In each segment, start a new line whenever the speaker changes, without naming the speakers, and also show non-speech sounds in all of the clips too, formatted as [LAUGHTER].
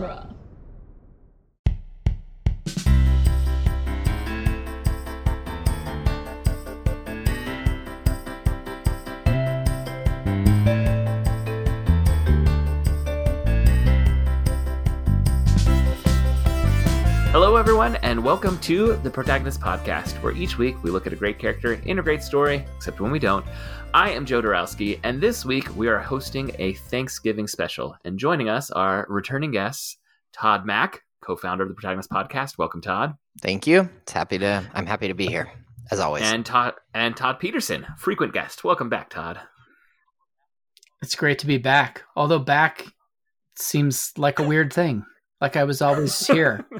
genre.
Everyone, and welcome to the Protagonist Podcast, where each week we look at a great character in a great story, except when we don't. I am Joe Dorowski, and this week we are hosting a Thanksgiving special. And joining us are returning guests Todd Mack, co-founder of the Protagonist Podcast. Welcome, Todd.
Thank you. It's happy to. I'm happy to be here as always.
And Todd and Todd Petersen, frequent guest. Welcome back, Todd.
It's great to be back. Although back seems like a weird thing. Like I was always here. [LAUGHS]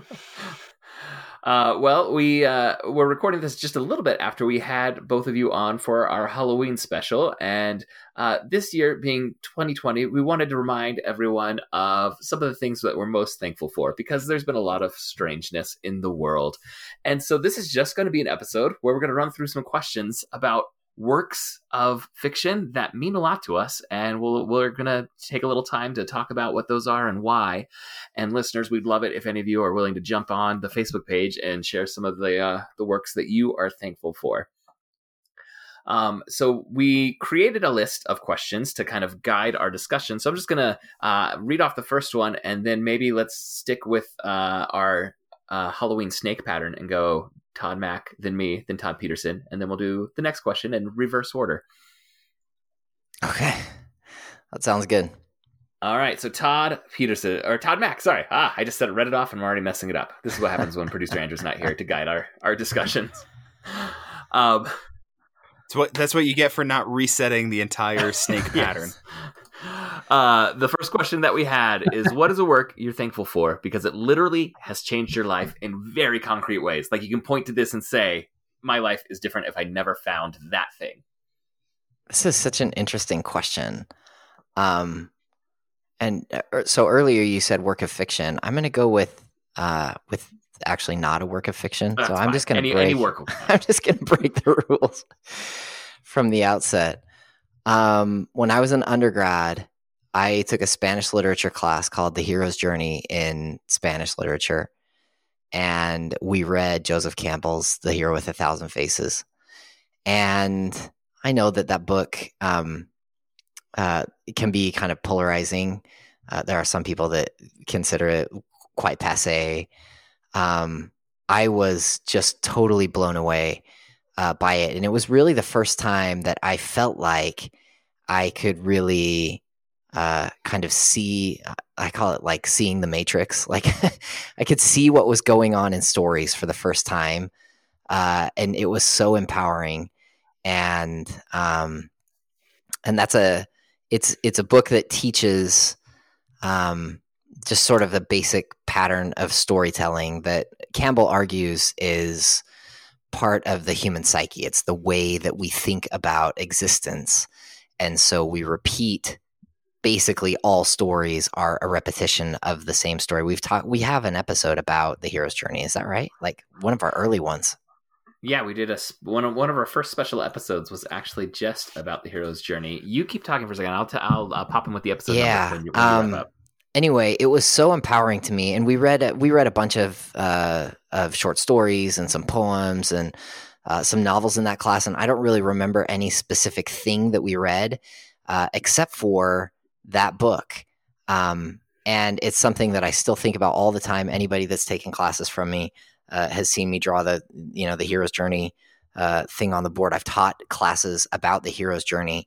Uh, well, we uh, we're recording this just a little bit after we had both of you on for our Halloween special, and uh, this year being 2020, we wanted to remind everyone of some of the things that we're most thankful for because there's been a lot of strangeness in the world, and so this is just going to be an episode where we're going to run through some questions about works of fiction that mean a lot to us and we'll, we're going to take a little time to talk about what those are and why. And listeners we'd love it if any of you are willing to jump on the facebook page and share some of the uh, the works that you are thankful for. Um, so we created a list of questions to kind of guide our discussion. So i'm just going to uh, read off the first one and then maybe let's stick with uh, our uh, halloween snake pattern and go Todd Mack, then me, then Todd Petersen, and then we'll do the next question in reverse order.
Okay, that sounds good.
All right, so Todd Petersen or Todd Mack, sorry, ah, I just said read it off and I'm already messing it up. This is what happens when producer Andrew's not here to guide our our discussions. Um,
that's what that's what you get for not resetting the entire snake [LAUGHS] pattern.
Uh, the first question that we had is what is a work you're thankful for? Because it literally has changed your life in very concrete ways. Like you can point to this and say my life is different if i never found that thing.
This is such an interesting question. Um and uh, so earlier you said work of fiction. I'm going to go with uh with actually not a work of fiction.
That's
so i'm
fine.
just going to
Any-
break
any work. [LAUGHS]
i'm just going to break the rules from the outset um, when I was an undergrad, I took a Spanish literature class called The Hero's Journey in Spanish Literature. And we read Joseph Campbell's The Hero with a Thousand Faces. And I know that that book um, uh, can be kind of polarizing. Uh, there are some people that consider it quite passe. Um, I was just totally blown away uh, by it. And it was really the first time that I felt like I could really uh, kind of see, I call it like seeing the matrix. [LAUGHS] Like I could see what was going on in stories for the first time. Uh, and it was so empowering. And, um, and that's a, it's, it's a book that teaches, um, just sort of the basic pattern of storytelling that Campbell argues is part of the human psyche. It's the way that we think about existence. And so we repeat basically all stories are a repetition of the same story. We've talked we have an episode about the hero's journey, is that right? Like one of our early ones.
yeah we did a one of one of our first special episodes was actually just about the hero's journey you keep talking for a second i'll t- I'll, I'll pop in with the episode
Yeah,
when you, when
um,
up.
Anyway, it was so empowering to me and we read a- we read a bunch of uh, of short stories and some poems and uh, some novels in that class, and I don't really remember any specific thing that we read, uh, except for that book. Um, and it's something that I still think about all the time. Anybody that's taken classes from me uh, has seen me draw the you know the hero's journey uh, thing on the board. I've taught classes about the hero's journey,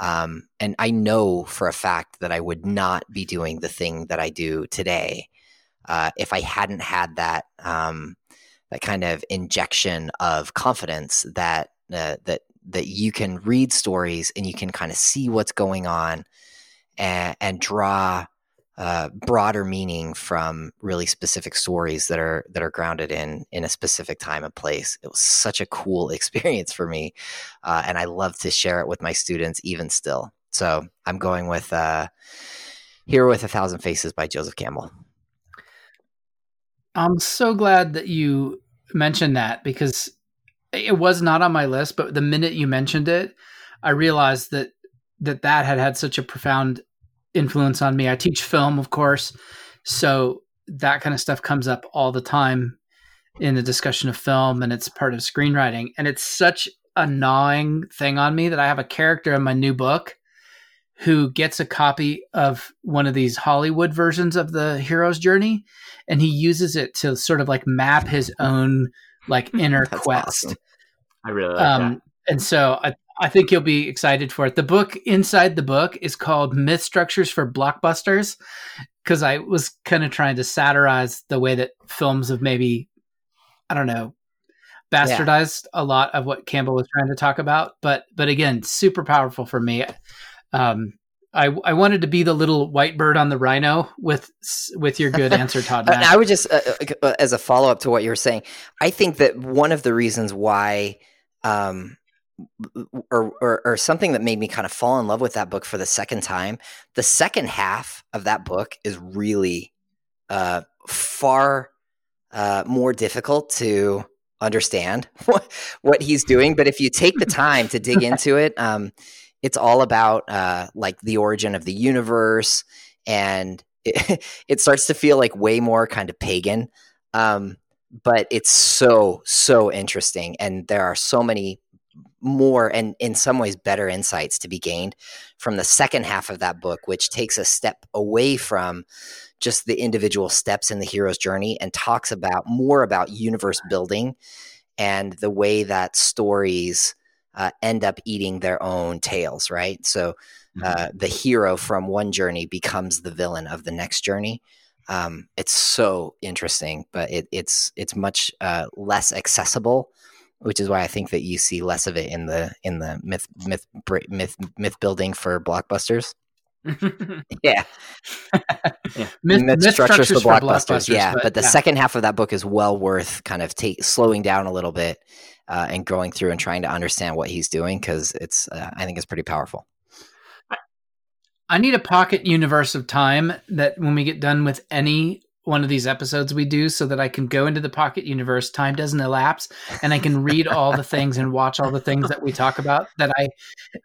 um, and I know for a fact that I would not be doing the thing that I do today uh, if I hadn't had that um, that kind of injection of confidence that uh, that that you can read stories and you can kind of see what's going on and, and draw uh, broader meaning from really specific stories that are that are grounded in in a specific time and place. It was such a cool [LAUGHS] experience for me, uh, and I love to share it with my students even still. So I'm going with uh, "Hero with a Thousand Faces" by Joseph Campbell.
I'm so glad that you mentioned that because it was not on my list, but the minute you mentioned it, I realized that that that had had such a profound influence on me. I teach film, of course, So that kind of stuff comes up all the time in the discussion of film and it's part of screenwriting. And it's such a gnawing thing on me that I have a character in my new book who gets a copy of one of these Hollywood versions of the hero's journey and he uses it to sort of like map his own like [LAUGHS] inner quest.
awesome.
I really like
Um, and so I, I think you'll be excited for it. The book inside the book is called Myth Structures for Blockbusters because I was kind of trying to satirize the way that films have maybe, I don't know, bastardized a lot of what Campbell was trying to talk about. But but again, super powerful for me. Um, I I wanted to be the little white bird on the rhino with with your good [LAUGHS] answer, Todd.
I would just, uh, uh, as a follow up to what you were saying, I think that one of the reasons why, um, or, or or something that made me kind of fall in love with that book for the second time, the second half of that book is really uh, far uh, more difficult to understand [LAUGHS] what, what he's doing. But if you take the [LAUGHS] time to dig into it, um, it's all about uh, like the origin of the universe and [LAUGHS] it, it starts to feel like way more kind of pagan um, but it's so so interesting and there are so many more and in some ways better insights to be gained from the second half of that book which takes a step away from just the individual steps in the hero's journey and talks about more about universe building and the way that stories uh, end up eating their own tails right so uh, the hero from one journey becomes the villain of the next journey. Um, it's so interesting, but it, it's it's much uh, less accessible, which is why I think that you see less of it in the in the myth myth myth myth building for blockbusters. [LAUGHS] Yeah, [LAUGHS]
myth,
myth,
myth
structures, for blockbusters. yeah,
but
but, the second half of that book is well worth kind of take slowing down a little bit uh, and going through and trying to understand what he's doing because it's uh, I think it's pretty powerful.
I need a pocket universe of time that when we get done with any one of these episodes we do so that I can go into the pocket universe, time doesn't elapse, and I can read all the things and watch all the things that we talk about that I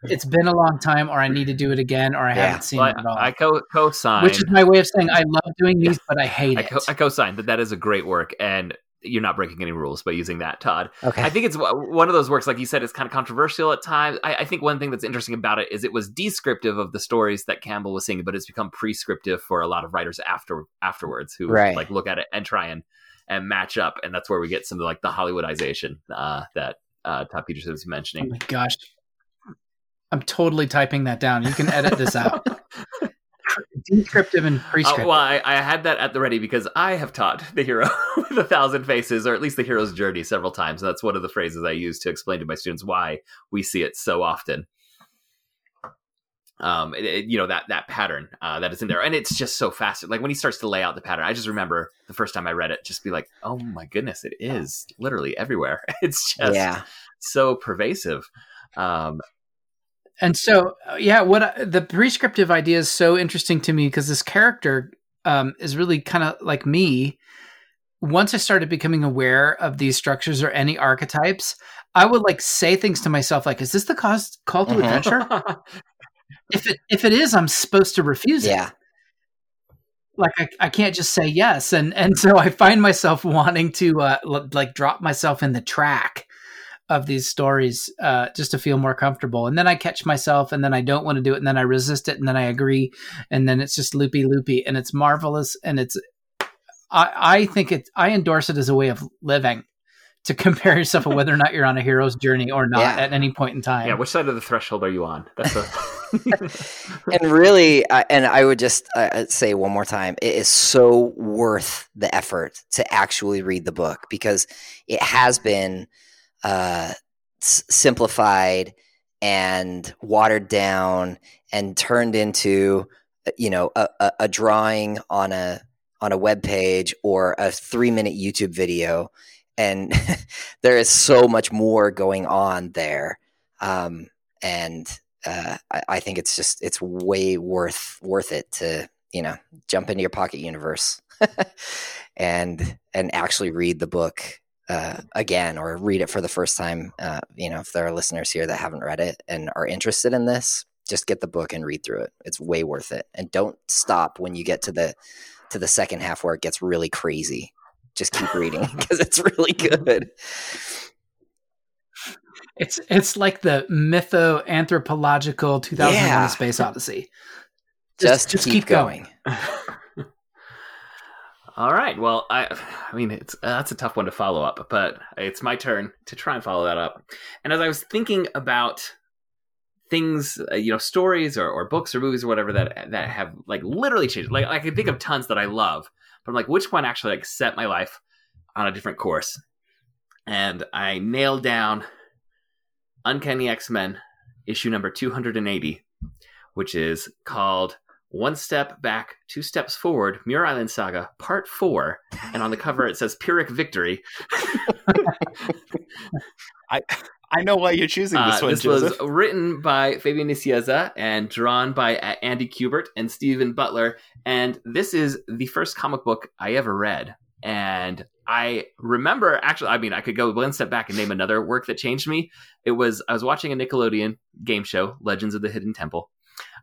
it's been a long time or I need to do it again or I
Yeah.
haven't seen
Well,
it at all.
I, I co co-sign.
Which is my way of saying I love doing these, but I hate
I,
it.
I co-sign that that is a great work, and you're not breaking any rules by using that, Todd.
Okay,
I think it's one of those works, like you said, it's kind of controversial at times. I, I think one thing that's interesting about it is it was descriptive of the stories that Campbell was seeing, but it's become prescriptive for a lot of writers after afterwards who
Right.
like look at it and try and and match up, and that's where we get some of like the Hollywoodization uh, that uh, Todd Petersen was
oh
mentioning.
my gosh. I'm totally typing that down. You can edit this out. [LAUGHS] Descriptive and
Uh,
prescriptive.
well, I, I had that at the ready because I have taught the hero [LAUGHS] with a thousand faces, or at least the hero's journey, several times. And that's one of the phrases I use to explain to my students why we see it so often. Um, it- it- you know that that pattern uh, that is in there, and it's just so fast. Like when he starts to lay out the pattern, I just remember the first time I read it, just be like, "Oh my goodness, it is literally everywhere." [LAUGHS] It's just
yeah,
so pervasive. Um,
And so, uh, yeah, what I, the prescriptive idea is so interesting to me because this character um, is really kind of like me. Once I started becoming aware of these structures or any archetypes, I would like say things to myself like, "Is this the cause, call to
Mhm.
adventure? [LAUGHS] if it if it is, I'm supposed to refuse it.
yeah.
Like I, I can't just say yes." And and so I find myself wanting to uh, l- like drop myself in the track of these stories uh, just to feel more comfortable. And then I catch myself, and then I don't want to do it, and then I resist it, and then I agree, and then it's just loopy, loopy, and it's marvelous, and it's. I, I think it. I endorse it as a way of living, to [LAUGHS] compare yourself on whether or not you're on a hero's journey or not
Yeah.
at any point in time.
yeah, which side of the threshold are you on? That's a [LAUGHS]
and really, uh, and I would just uh, say one more time, it is so worth the effort to actually read the book because it has been uh, s- simplified and watered down and turned into, uh, you know, a, a, a drawing on a on a web page or a three minute YouTube video, and [LAUGHS] there is so much more going on there, um, and uh, I, I think it's just it's way worth worth it to you know jump into your pocket universe [LAUGHS] and and actually read the book uh, again or read it for the first time. Uh, you know, if there are listeners here that haven't read it and are interested in this, just get the book and read through it. It's way worth it. And don't stop when you get to the to the second half where it gets really crazy. Just keep reading [LAUGHS] because it's really good.
It's it's like the mytho anthropological 2001:
Yeah.
Space Odyssey.
Just, keep, going. [LAUGHS]
All right. Well, I, I mean, it's uh, that's a tough one to follow up, but it's my turn to try and follow that up. And as I was thinking about things, uh, you know, stories or, or books or movies or whatever that that have like literally changed. Like I can think of tons that I love, but I'm like, which one actually like set my life on a different course? And I nailed down Uncanny X Men issue number 280, which is called One Step Back, Two Steps Forward, Muir Island Saga, Part 4. And on the cover it says Pyrrhic Victory. [LAUGHS]
I I know why you're choosing this
Uh,
one,
this
Joseph.
was written by Fabian Nicieza and drawn by uh, Andy Kubert and Stephen Butler. And this is the first comic book I ever read. And I remember actually, I mean, I could go one step back and name another work that changed me. It was, I was watching a Nickelodeon game show, Legends of the Hidden Temple.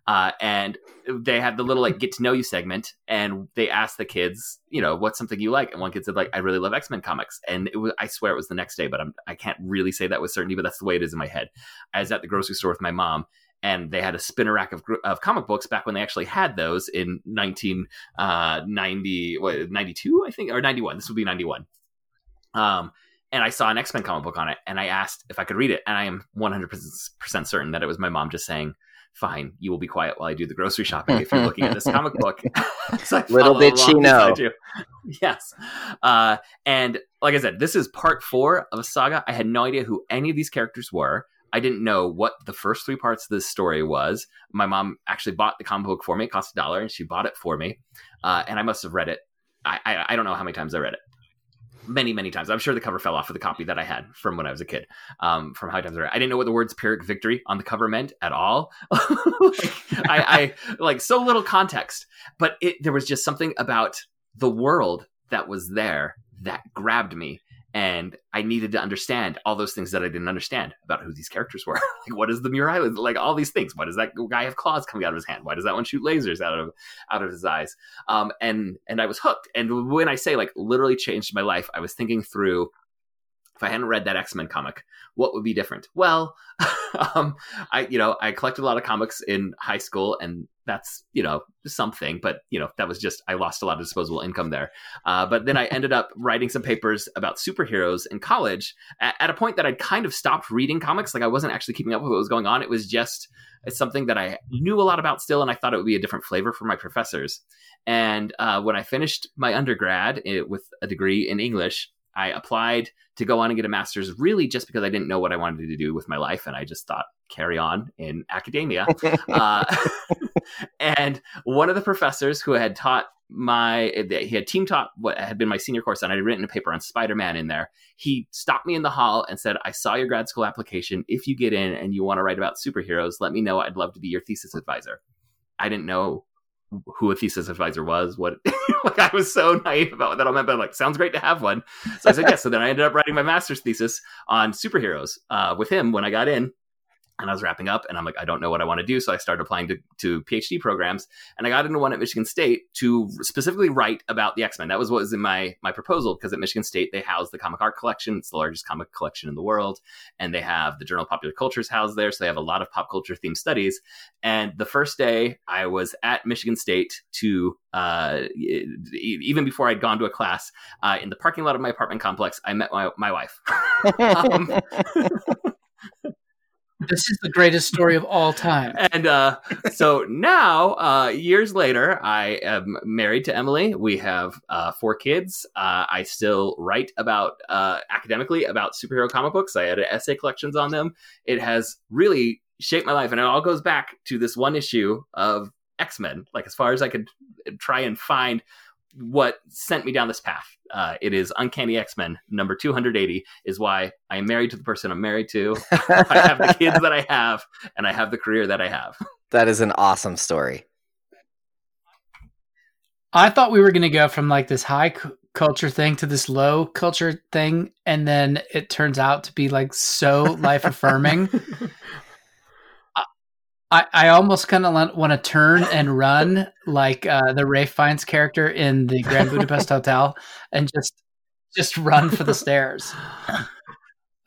Uh, and they had the little like get to know you segment, and they asked the kids, you know, what's something you like? And one kid said, like, I really love X Men comics. And it was, I swear it was the next day, but I'm, I can't really say that with certainty, but that's the way it is in my head. I was at the grocery store with my mom, and they had a spinner rack of, of comic books back when they actually had those in 1990, what, 92, I think, or 91. This would be 91. Um, and I saw an X Men comic book on it, and I asked if I could read it, and I am 100% certain that it was my mom just saying, "Fine, you will be quiet while I do the grocery shopping if you're looking at this comic book." [LAUGHS] [LAUGHS] So
Little did she know.
Yes, uh, and like I said, this is part four of a saga. I had no idea who any of these characters were. I didn't know what the first three parts of this story was. My mom actually bought the comic book for me. It cost a dollar, and she bought it for me. Uh, and I must have read it. I, I I don't know how many times I read it many many times. I'm sure the cover fell off of the copy that i had from when i was a kid um from how times read i didn't know what the words pyrrhic victory on the cover meant at all. [LAUGHS] Like, I, I like so little context but it there was just something about the world that was there that grabbed me and i needed to understand all those things that i didn't understand about who these characters were. [LAUGHS] Like what is the island like all these things. Why does that guy have claws coming out of his hand? Why does that one shoot lasers out of out of his eyes? Um, and and I was hooked. And when I say like literally changed my life, I was thinking through if I hadn't read that X Men comic, what would be different? Well, [LAUGHS] um, I you know I collected a lot of comics in high school, and that's you know something, but you know that was just I lost a lot of disposable income there. Uh, but then I ended up writing some papers about superheroes in college at, at a point that I'd kind of stopped reading comics. Like I wasn't actually keeping up with what was going on. It was just it's something that I knew a lot about still, and I thought it would be a different flavor for my professors. And uh, when I finished my undergrad it, with a degree in English, I applied to go on and get a master's really just because I didn't know what I wanted to do with my life. And I just thought, carry on in academia. [LAUGHS] uh, [LAUGHS] and one of the professors who had taught my, he had team taught what had been my senior course, and I had written a paper on Spider Man in there. He stopped me in the hall and said, I saw your grad school application. If you get in and you want to write about superheroes, let me know. I'd love to be your thesis advisor. I didn't know who a thesis advisor was, what [LAUGHS] like I was so naive about what that meant, but like sounds great to have one. So I said yes. So then I ended up writing my master's thesis on superheroes uh, with him when I got in. And I was wrapping up, and I'm like, I don't know what I want to do. So I started applying to, to PhD programs, and I got into one at Michigan State to specifically write about the X Men. That was what was in my my proposal because at Michigan State they house the comic art collection. It's the largest comic collection in the world, and they have the Journal of Popular Cultures housed there. So they have a lot of pop culture themed studies. And the first day I was at Michigan State to uh, even before I'd gone to a class uh, in the parking lot of my apartment complex, I met my my wife. [LAUGHS] um, [LAUGHS]
This is the greatest story of all time.
and uh, so now, uh, years later, I am married to Emily. We have uh, four kids. Uh, I still write about uh, academically about superhero comic books. I edit essay collections on them. It has really shaped my life, and it all goes back to this one issue of X Men. Like as far as I could try and find what sent me down this path. Uh, it is Uncanny X Men number 280 is why I am married to the person I'm married to. I have the kids that I [LAUGHS] have, and I have the career that I have.
that is an awesome story.
I thought we were going to go from like this high c- culture thing to this low culture thing, and then it turns out to be like so [LAUGHS] life affirming. I, I almost kind of want to turn and run like uh, the Ralph Fiennes character in the Grand Budapest Hotel, and just just run for the stairs.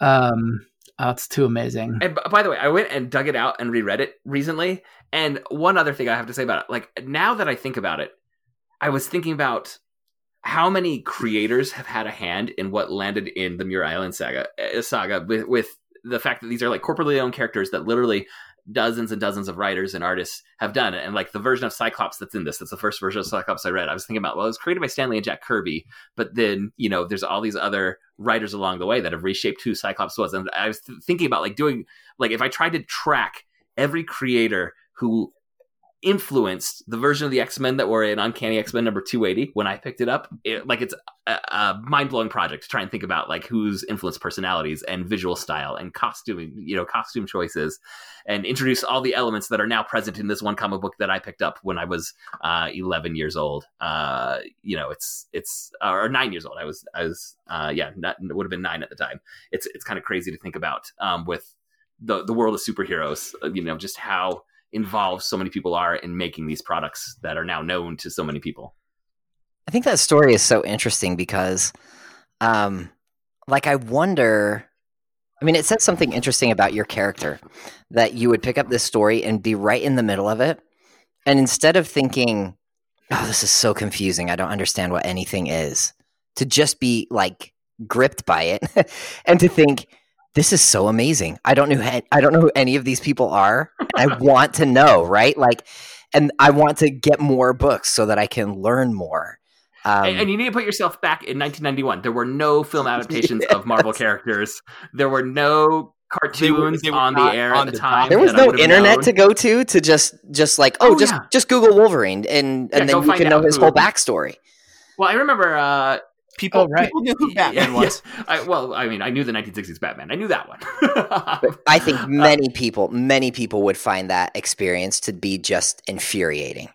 Um, oh, it's too amazing.
And b- by the way, I went and dug it out and reread it recently. And one other thing I have to say about it, like now that I think about it, I was thinking about how many creators have had a hand in what landed in the Muir Island saga, uh, saga with with the fact that these are like corporately owned characters that literally dozens and dozens of writers and artists have done. And like the version of Cyclops that's in this, that's the first version of Cyclops I read. I was thinking about, well, it was created by Stan Lee and Jack Kirby, but then, you know, there's all these other writers along the way that have reshaped who Cyclops was. And I was th- thinking about like doing, like, if I tried to track every creator who influenced the version of the X-Men that were in Uncanny X-Men number 280 when I picked it up. It, like it's a, a mind-blowing project to try and think about like who's influenced personalities and visual style and costuming, you know, costume choices and introduce all the elements that are now present in this one comic book that I picked up when I was uh, 11 years old. Uh, you know, it's it's or 9 years old. I was I was uh, yeah, not, would have been 9 at the time. It's it's kind of crazy to think about um, with the the world of superheroes, you know, just how involved so many people are in making these products that are now known to so many people.
I think that story is so interesting because, um, like, I wonder. I mean, it says something interesting about your character that you would pick up this story and be right in the middle of it. And instead of thinking, oh, this is so confusing, I don't understand what anything is, to just be like gripped by it [LAUGHS] and to think, this is so amazing. I don't know I don't know who any of these people are. I [LAUGHS] want to know, right? Like and I want to get more books so that I can learn more.
Um, and, and, you need to put yourself back in 1991. There were no film [LAUGHS] adaptations yes. of Marvel characters. There were no cartoons they were, they were on the air at the, the time.
There was no internet known. to go to to just just like oh, oh just yeah. just Google Wolverine and and yeah, then you can know his who. whole backstory.
Well, I remember uh,
People, oh, right. people knew who Batman yeah, was.
Yeah. [LAUGHS] I, well, I mean, I knew the 1960s Batman. I knew that one.
I think [LAUGHS] uh, many people, many people would find that experience to be just infuriating.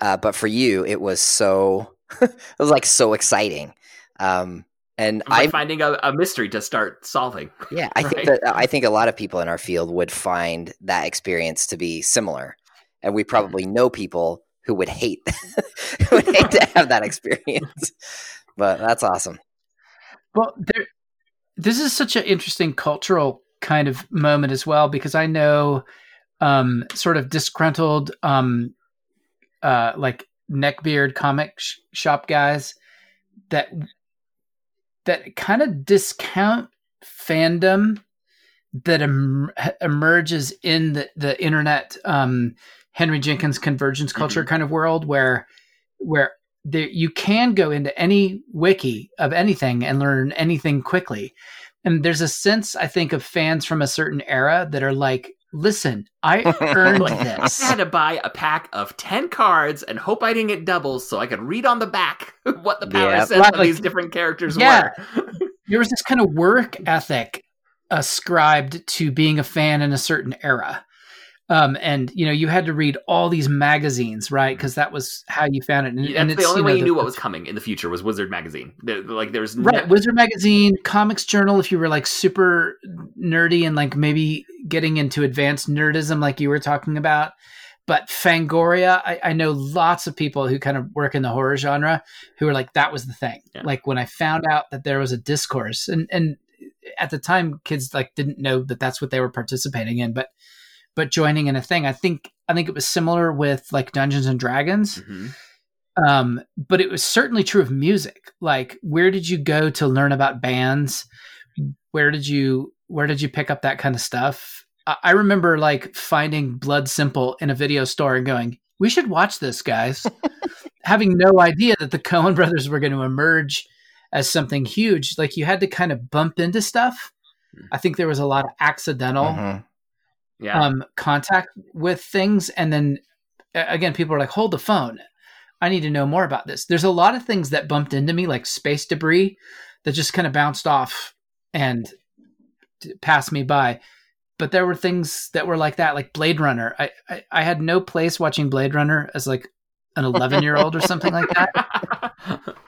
Uh, but for you, it was so, [LAUGHS] it was like so exciting. Um, and
I'm finding a, a, mystery to start solving.
Yeah, I right? think that I think a lot of people in our field would find that experience to be similar, and we probably know people who would hate who would hate to have that experience but that's awesome.
Well, there, this is such an interesting cultural kind of moment as well because I know um, sort of disgruntled, um, uh, like neckbeard comic sh- shop guys that that kind of discount fandom that em- emerges in the, the internet um, Henry Jenkins convergence culture mm-hmm. kind of world where where there, you can go into any wiki of anything and learn anything quickly. And there's a sense, I think, of fans from a certain era that are like, listen, I [LAUGHS] earned this.
I had to buy a pack of 10 cards and hope I didn't get doubles so I could read on the back [LAUGHS] what the power yeah, sets of these different characters yeah. were. [LAUGHS]
there was this kind of work ethic ascribed to being a fan in a certain era. Um, and you know, you had to read all these magazines, right? Because that was how you found it. And,
That's and the only you way know, you the, knew what was coming in the future was Wizard magazine. Like there's
right, Wizard magazine, Comics Journal. If you were like super nerdy and like maybe getting into advanced nerdism, like you were talking about. But Fangoria, I, I know lots of people who kind of work in the horror genre who are like, that was the thing. Yeah. Like when I found out that there was a discourse, and and at the time, kids like didn't know that that's what they were participating in, but but joining in a thing. I think I think it was similar with like Dungeons and Dragons. Mm-hmm. Um, but it was certainly true of music. Like, where did you go to learn about bands? Where did you where did you pick up that kind of stuff? I, I remember like finding Blood Simple in a video store and going, "We should watch this, guys," [LAUGHS] having no idea that the Coen brothers were going to emerge as something huge. Like, you had to kind of bump into stuff. Hmm. I think there was a lot of accidental. Mm-hmm yeah. um, contact with things. And then again, people are like, hold the phone. I need to know more about this. There's a lot of things that bumped into me, like space debris, that just kind of bounced off and passed me by. But there were things that were like that, like Blade Runner. I, I, I had no place watching Blade Runner as like an 11 year old or something like that. [LAUGHS]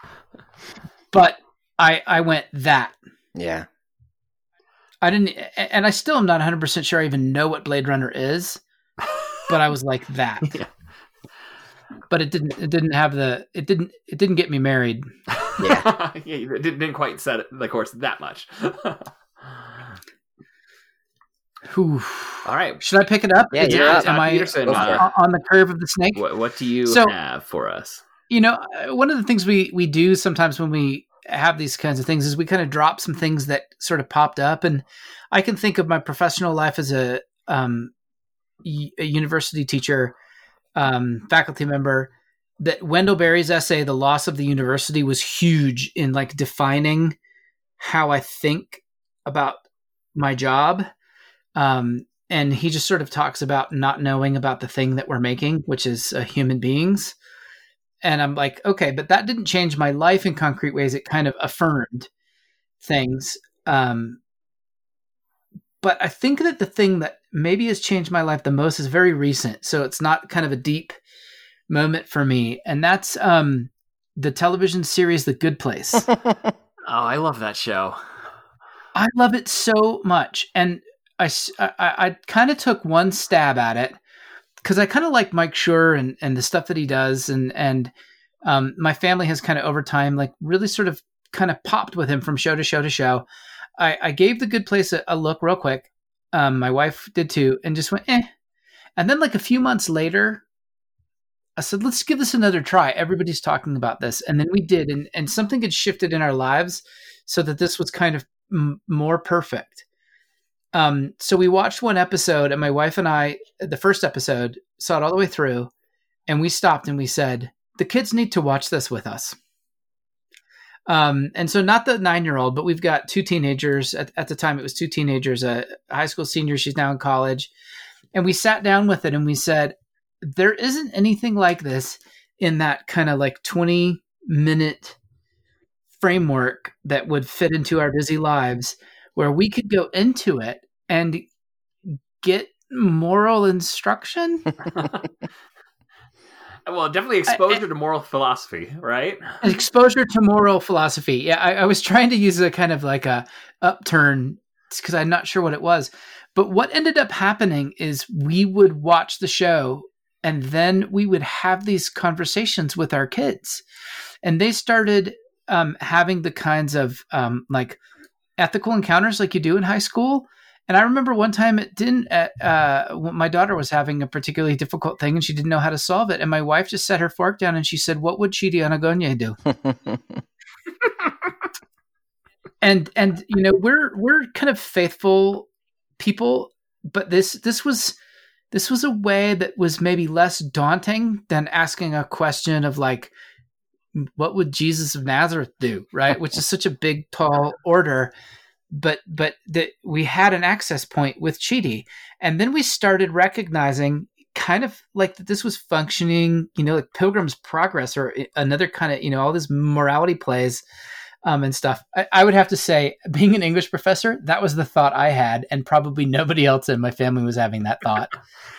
But I I went that.
Yeah.
I didn't, and I still am not 100 percent sure I even know what Blade Runner is. but I was like [LAUGHS] that.
Yeah.
But it didn't. It didn't have the. It didn't. It didn't get me married. [LAUGHS]
yeah, you didn't, didn't quite set the course that much. [LAUGHS]
Whew.
All right.
Should I pick it up?
Yeah,
Is
you're
it- Am I
Petersen,
Go
uh,
on on the curve of the snake?
what, what do you
So-
have for us?
you know uh, one of the things we we do sometimes when we have these kinds of things is we kind of drop some things that sort of popped up and i can think of my professional life as a um a university teacher um faculty member that wendell berry's essay the loss of the university was huge in like defining how i think about my job um and he just sort of talks about not knowing about the thing that we're making which is uh, human beings and I'm like, okay, but that didn't change my life in concrete ways. It kind of affirmed things. Um, but I think that the thing that maybe has changed my life the most is very recent. So it's not kind of a deep moment for me. And that's um, the television series The Good Place. [LAUGHS]
Oh, I love that show.
I love it so much. And I I kind of took one stab at it because I kind of like Mike Schur and, and the stuff that he does. And, and um, my family has kind of over time, like really sort of kind of popped with him from show to show to show. I, I gave The Good Place a, a look real quick. Um, my wife did too, and just went, eh. And then, like a few months later, I said, let's give this another try. Everybody's talking about this. And then we did. And, and something had shifted in our lives so that this was kind of m- more perfect. Um, so we watched one episode, and my wife and I, the first episode, saw it all the way through, and we stopped and we said, "The kids need to watch this with us." Um, and so not the nine-year-old, but we've got two teenagers. At, at the time, it was two teenagers, a high school senior. She's now in college, and we sat down with it and we said, "There isn't anything like this in that kind of like twenty-minute framework that would fit into our busy lives." where we could go into it and get moral instruction. [LAUGHS]
well, definitely exposure to moral philosophy, right?
exposure to moral philosophy. Yeah, I, I was trying to use a kind of like a upturn because I'm not sure what it was. But what ended up happening is we would watch the show and then we would have these conversations with our kids. And they started um, having the kinds of um, like ethical encounters like you do in high school. And I remember one time it didn't. Uh, when my daughter was having a particularly difficult thing, and she didn't know how to solve it. And my wife just set her fork down, and she said, "What would Chidi Anagonye do?" [LAUGHS] and and you know we're we're kind of faithful people, but this this was this was a way that was maybe less daunting than asking a question of like, what would Jesus of Nazareth do, right? Which is such a big, tall order. But but that we had an access point with Chidi, and then we started recognizing kind of like that this was functioning, you know, like Pilgrim's Progress or another kind of, you know, all these morality plays um, and stuff. I, I would have to say, being an English professor, that was the thought I had, and probably nobody else in my family was having that thought.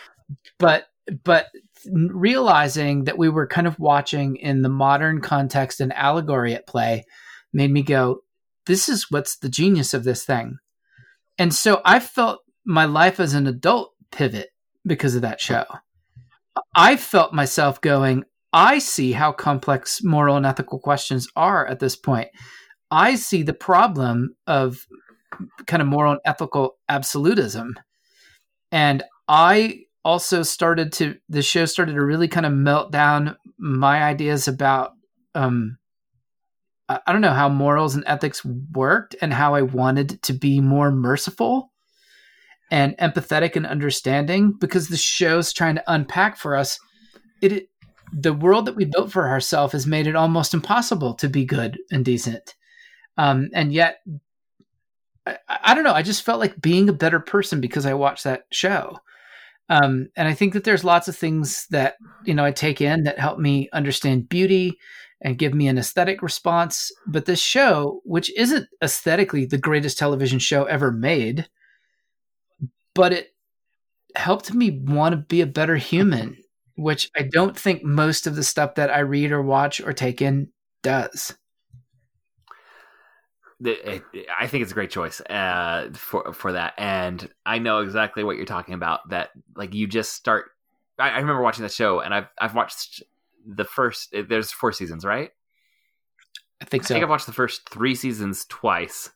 [LAUGHS] but but realizing that we were kind of watching in the modern context and allegory at play made me go, this is what's the genius of this thing. And so I felt my life as an adult pivot because of that show. I felt myself going, I see how complex moral and ethical questions are at this point. I see the problem of kind of moral and ethical absolutism. And I also started to the show started to really kind of melt down my ideas about um I, don't know how morals and ethics worked and how I wanted to be more merciful and empathetic and understanding because the show's trying to unpack for us it the world that we built for ourselves has made it almost impossible to be good and decent. Um and yet I, I don't know i just felt like being a better person because i watched that show. Um, and I think that there's lots of things that you know I take in that help me understand beauty and give me an aesthetic response. But this show, which isn't aesthetically the greatest television show ever made, but it helped me want to be a better human, which I don't think most of the stuff that I read or watch or take in does.
I think it's a great choice uh, for for that, and I know exactly what you're talking about. That like you just start I, remember watching the show, and I've I've watched the first. There's four seasons, right?
I think
I
so.
think I've watched the first three seasons twice,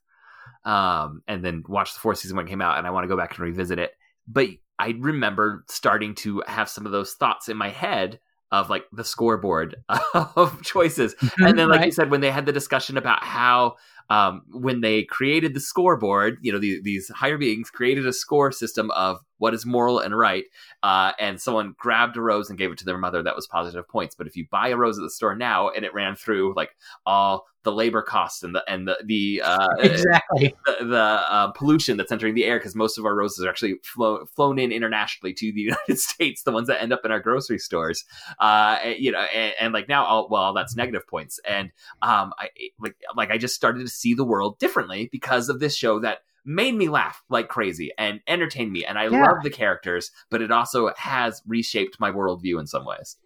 um, and then watched the fourth season when it came out, and I want to go back and revisit it. But I remember starting to have some of those thoughts in my head of like the scoreboard [LAUGHS] of choices, and then like you said, when they had the discussion about how um, when they created the scoreboard, you know, the, these higher beings created a score system of what is moral and right, uh, and someone grabbed a rose and gave it to their mother that was positive points. But if you buy a rose at the store now and it ran through like all the labor costs and the and the the uh, [LAUGHS]
exactly.
the, the uh, pollution that's entering the air because most of our roses are actually flow, flown in internationally to the [LAUGHS] United States, the ones that end up in our grocery stores. Uh, and, you know, and, and like now, all, well, that's negative points, and um, I like like I just started to see the world differently because of this show that made me laugh like crazy and entertained me, and I
Yeah.
love the characters, but it also has reshaped my worldview in some ways.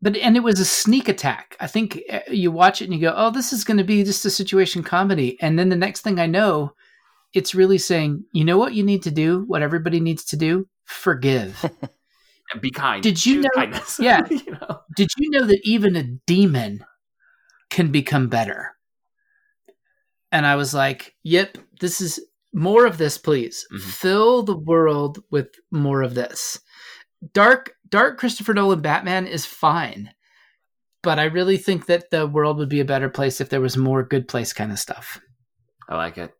But and it was a sneak attack. I think uh, you watch it and you go, "Oh, this is going to be just a situation comedy." And then the next thing I know, it's really saying, "You know what you need to do? What everybody needs to do? Forgive." [LAUGHS]
Be kind.
Did you
Choose
know-
Kindness.
Yeah. [LAUGHS]
you know?
Did you know that even a demon can become better? And I was like, "Yep, this is more of this, please.
Mhm.
Fill the world with more of this." Dark Dark Christopher Nolan Batman is fine. But I really think that the world would be a better place if there was more good place kind of stuff.
I like it.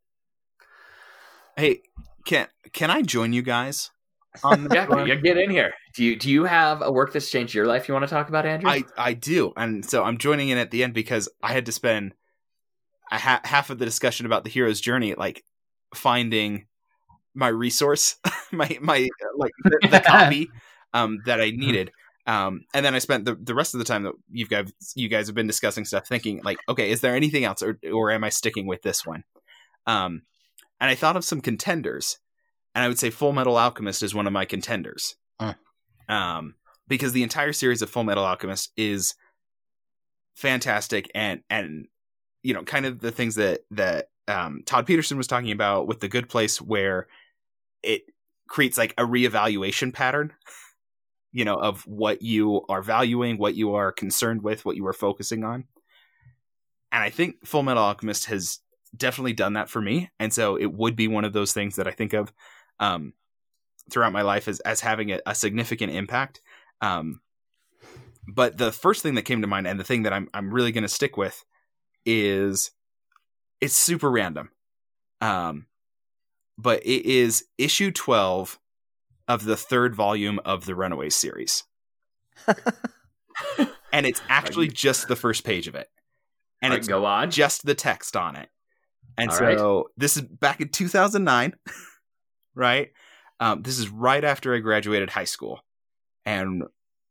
Hey, can can I join you guys [LAUGHS] on this
Yeah,
one?
yeah, get in here. Do you do you have a work that's changed your life you want to talk about, Andrew?
I I do, and so I'm joining in at the end because I had to spend a ha- half of the discussion about the hero's journey, like finding my resource, [LAUGHS] my my uh, like the, the [LAUGHS] copy um, that I needed. Um, and then I spent the, the rest of the time that you guys you guys have been discussing stuff, thinking like, okay, is there anything else, or or am I sticking with this one? Um, and I thought of some contenders, and I would say Full Metal Alchemist is one of my contenders.
Mm.
Um, because the entire series of Full Metal Alchemist is fantastic, and and you know, kind of the things that that um, Todd Petersen was talking about with the Good Place, where it creates like a reevaluation pattern you know of what you are valuing what you are concerned with what you are focusing on. And i think full metal alchemist has definitely done that for me. And so it would be one of those things that i think of um, throughout my life as, as having a, a significant impact. Um, but the first thing that came to mind and the thing that i'm, I'm really going to stick with is it's super random um, but it is issue 12 of the third volume of the Runaways series. [LAUGHS] and it's actually just the first page of it. And
right,
it's
go on.
just the text on it. And
All
so
right.
this is back in 2009, [LAUGHS] right? Um, this is right after I graduated high school and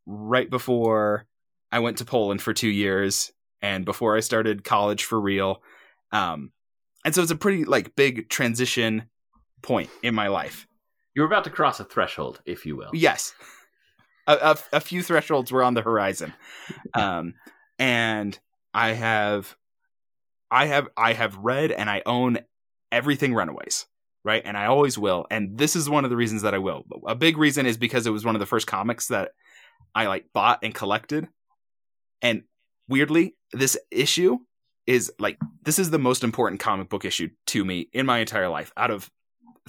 right before I went to Poland for two years and before I started college for real. Um, and so it's a pretty like big transition point in my life.
You're about to cross a threshold, if you will.
Yes. A, a, a few thresholds were on the horizon. Um, and I have, I have, I have read and I own everything Runaways, right? And I always will. And this is one of the reasons that I will. A big reason is because it was one of the first comics that I like bought and collected. And weirdly, this issue is like, this is the most important comic book issue to me in my entire life out of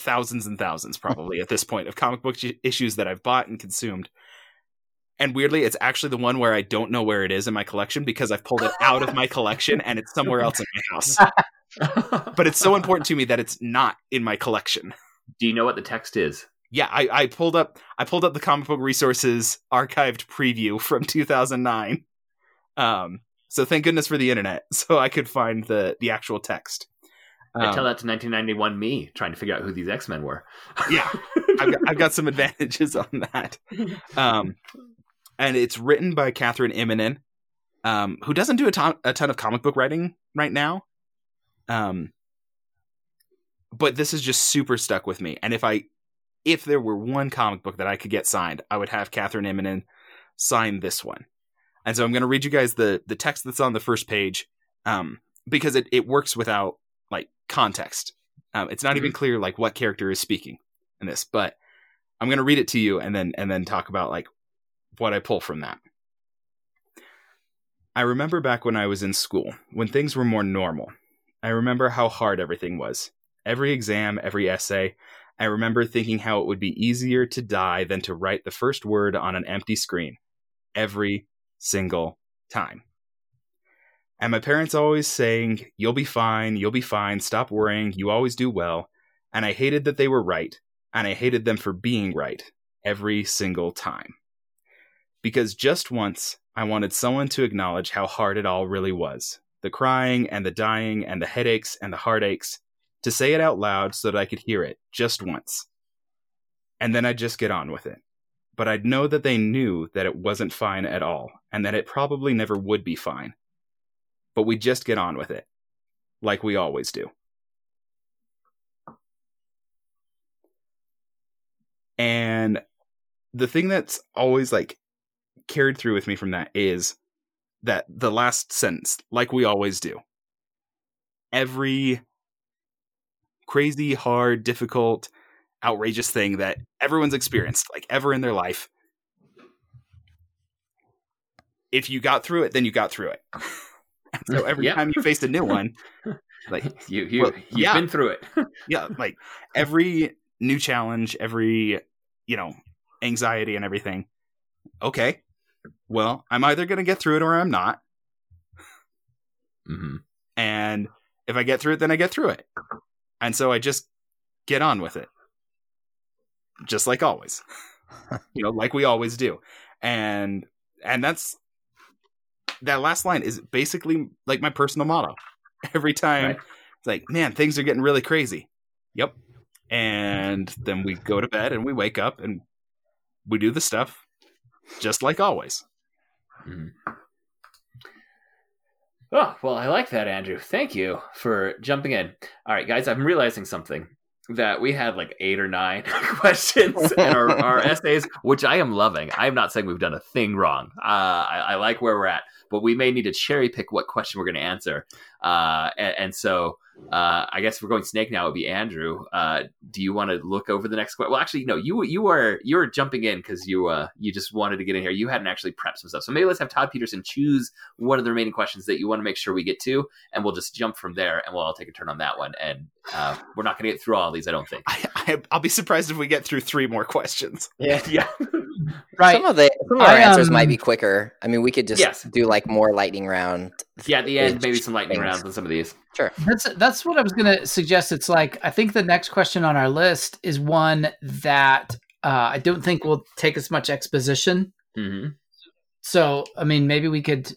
thousands and thousands [LAUGHS] probably at this point of comic book issues that I've bought and consumed. And weirdly, it's actually the one where I don't know where it is in my collection because I've pulled it out of my collection and it's somewhere else in my house. [LAUGHS] But it's so important to me that it's not in my collection.
Do you know what the text is?
Yeah, I, I pulled up I pulled up the comic book resources archived preview from 2009. Um, so thank goodness for the internet, [LAUGHS] so I could find the the actual text.
I
Um,
tell that to 1991 me trying to figure out who these X Men were.
yeah, [LAUGHS] I've got, I've got some advantages on that. Um, and it's written by Kathryn Immonen, um, who doesn't do a ton, a ton of comic book writing right now. Um, but this is just super stuck with me. And if I, if there were one comic book that I could get signed, I would have Kathryn Immonen sign this one. And so I'm going to read you guys the the text that's on the first page, um, because it it works without like context. Um, it's not even clear like what character is speaking in this, but I'm going to read it to you and then and then talk about like what I pull from that. I remember back when I was in school, when things were more normal. I remember how hard everything was. Every exam, every essay. I remember thinking how it would be easier to die than to write the first word on an empty screen. Every single time. And my parents always saying, You'll be fine, you'll be fine, stop worrying, you always do well. And I hated that they were right, and I hated them for being right every single time. Because just once, I wanted someone to acknowledge how hard it all really was the crying and the dying and the headaches and the heartaches, to say it out loud so that I could hear it just once. And then I'd just get on with it. But I'd know that they knew that it wasn't fine at all, and that it probably never would be fine. But we'd just get on with it, like we always do. And the thing that's always like carried through with me from that is that the last sentence, like we always do. Every crazy, hard, difficult, outrageous thing that everyone's experienced, like ever in their life. If you got through it, then you got through it. [LAUGHS] so [LAUGHS] every
Yep.
time you faced a new one, [LAUGHS] like
You you
Well,
you've
yeah.
been through it.
yeah, like every new challenge, every you know anxiety and everything. Okay, well, I'm either gonna get through it or I'm not.
hmm
And if I get through it, then I get through it. And so I just get on with it. Just like always. [LAUGHS] you know, like we always do. And and that's that last line is basically like my personal motto. Every time
Right.
it's like, man, things are getting really crazy. Yep. And then we go to bed and we wake up and we do the stuff just like always.
Mhm. Oh, well, I like that, Andrew. Thank you for jumping in. All right, guys, I'm realizing something that we had like eight or nine [LAUGHS] questions in our, our [LAUGHS] essays, which I am loving. I'm not saying we've done a thing wrong. Uh, I, I like where we're at, but we may need to cherry pick what question we're going to answer. Uh, and, and so uh, I guess we're going snake now, it would be Andrew. Uh, do you want to look over the next question? Well, actually, no. You you are you are jumping in because you uh you just wanted to get in here. You hadn't actually prepped some stuff. So maybe let's have Todd Petersen choose one of the remaining questions that you want to make sure we get to, and we'll just jump from there, and we'll all take a turn on that one. And uh, we're not going to get through all these, I don't think. [LAUGHS]
I, I I'll be surprised if we get through three more questions.
Yeah, [LAUGHS] yeah.
Right.
Some of the some of our
I,
answers
um,
might be quicker. I mean, we could just
Yes.
do like more lightning round.
Yeah, at the end, maybe some lightning
Things.
rounds on some of these.
Sure.
That's that's what I was going to suggest. It's like I think the next question on our list is one that uh, I don't think will take as much exposition.
hmm
So I mean, maybe we could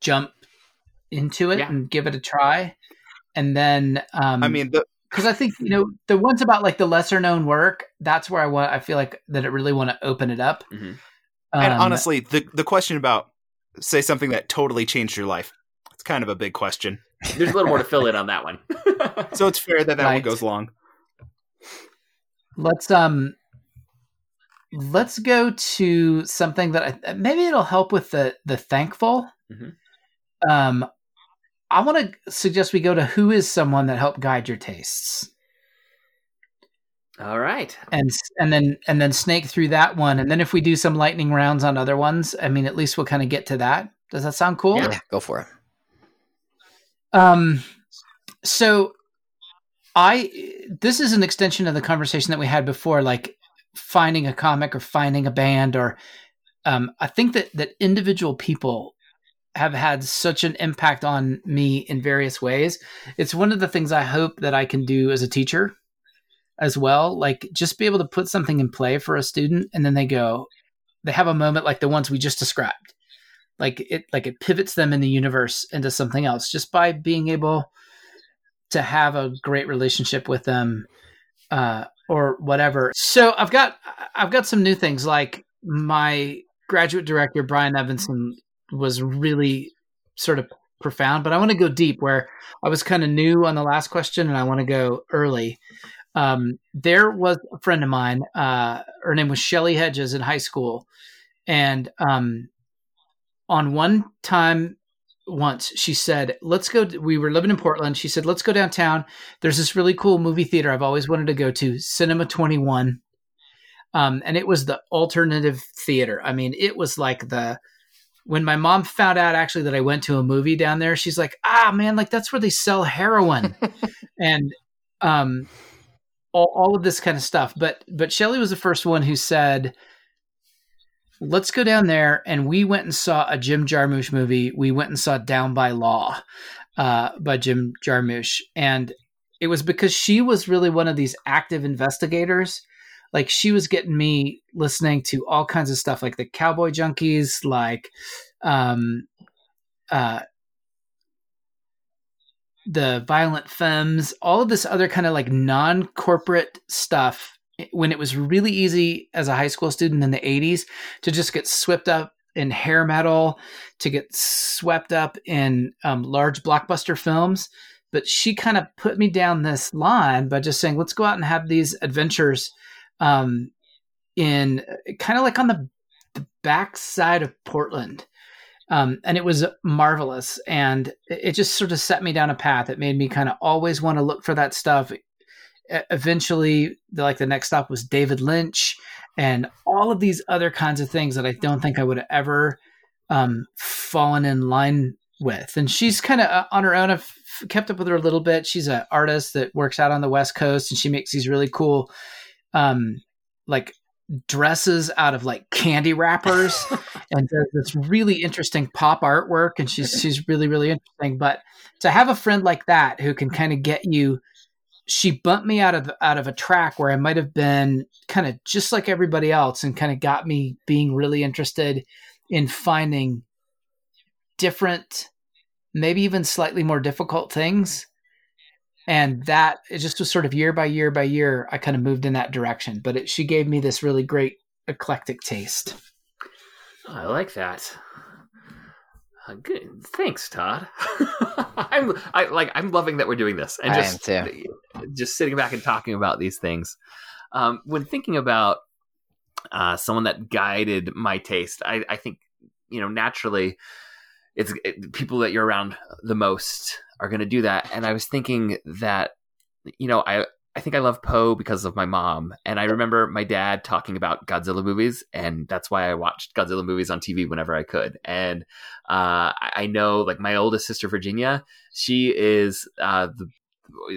jump into it
Yeah.
and give it a try, and then um,
I mean, the,
because I think you know the ones about like the lesser known work. That's where I want. I feel like that it really want to open it up.
Mhm.
and
Um,
honestly, the the question about say something that totally changed your life. It's kind of a big question.
There's a little more to fill in on that one. [LAUGHS] [LAUGHS]
So it's fair that that one goes long.
let's um let's go to something that I, maybe it'll help with the the thankful
Mhm.
um i want to suggest we go to who is someone that helped guide your tastes
all right.
and and then and then snake through that one and then if we do some lightning rounds on other ones i mean at least we'll kind of get to that does that sound cool
Yeah, go for it.
Um, so I this is an extension of the conversation that we had before, like finding a comic or finding a band, or um, I think that that individual people have had such an impact on me in various ways. It's one of the things I hope that I can do as a teacher as well. Like just be able to put something in play for a student, and then they go, they have a moment like the ones we just described like it like it pivots them in the universe into something else just by being able to have a great relationship with them uh or whatever so i've got i've got some new things like my graduate director brian evanson was really sort of profound but i want to go deep where i was kind of new on the last question and i want to go early. Um, there was a friend of mine uh, her name was shelly hedges in high school. And um, on one time once she said let's go we were living in portland. She said let's go downtown. There's this really cool movie theater i've always wanted to go to cinema 21 Um, and it was the alternative theater. I mean, it was like the when my mom found out actually that I went to a movie down there, she's like, "Ah, man, like that's where they sell heroin," [LAUGHS] and um, all, all of this kind of stuff. But but Shelly was the first one who said, "Let's go down there." And we went and saw a Jim Jarmusch movie. We went and saw Down by Law uh, by Jim Jarmusch, and it was because she was really one of these active investigators like she was getting me listening to all kinds of stuff like the cowboy junkies like um uh the violent femmes all of this other kind of like non-corporate stuff when it was really easy as a high school student in the 80s to just get swept up in hair metal to get swept up in um, large blockbuster films. But she kind of put me down this line by just saying let's go out and have these adventures um, in kind of like on the, the back side of Portland. Um, and it was marvelous. And it just sort of set me down a path. It made me kind of always want to look for that stuff. Eventually, like the next stop was David Lynch and all of these other kinds of things that I don't think I would have ever um, fallen in line with. And she's kind of uh, on her own. I've kept up with her a little bit. She's an artist that works out on the West Coast and she makes these really cool um like dresses out of like candy wrappers [LAUGHS] and does this really interesting pop artwork and she's she's really really interesting. But to have a friend like that who can kind of get you she bumped me out of out of a track where I might have been kind of just like everybody else and kind of got me being really interested in finding different maybe even slightly more difficult things and that it just was sort of year by year by year i kind of moved in that direction but it, she gave me this really great eclectic taste.
Oh, i like that. Uh, good thanks todd. [LAUGHS] I'm i like i'm loving that we're doing this and just just sitting back and talking about these things. Um, when thinking about uh, someone that guided my taste I, I think you know naturally it's it, people that you're around the most are going to do that. And I was thinking that, you know, I I think I love Poe because of my mom, and I remember my dad talking about Godzilla movies, and that's why I watched Godzilla movies on TV whenever I could. And uh, I know, like my oldest sister Virginia, she is uh, the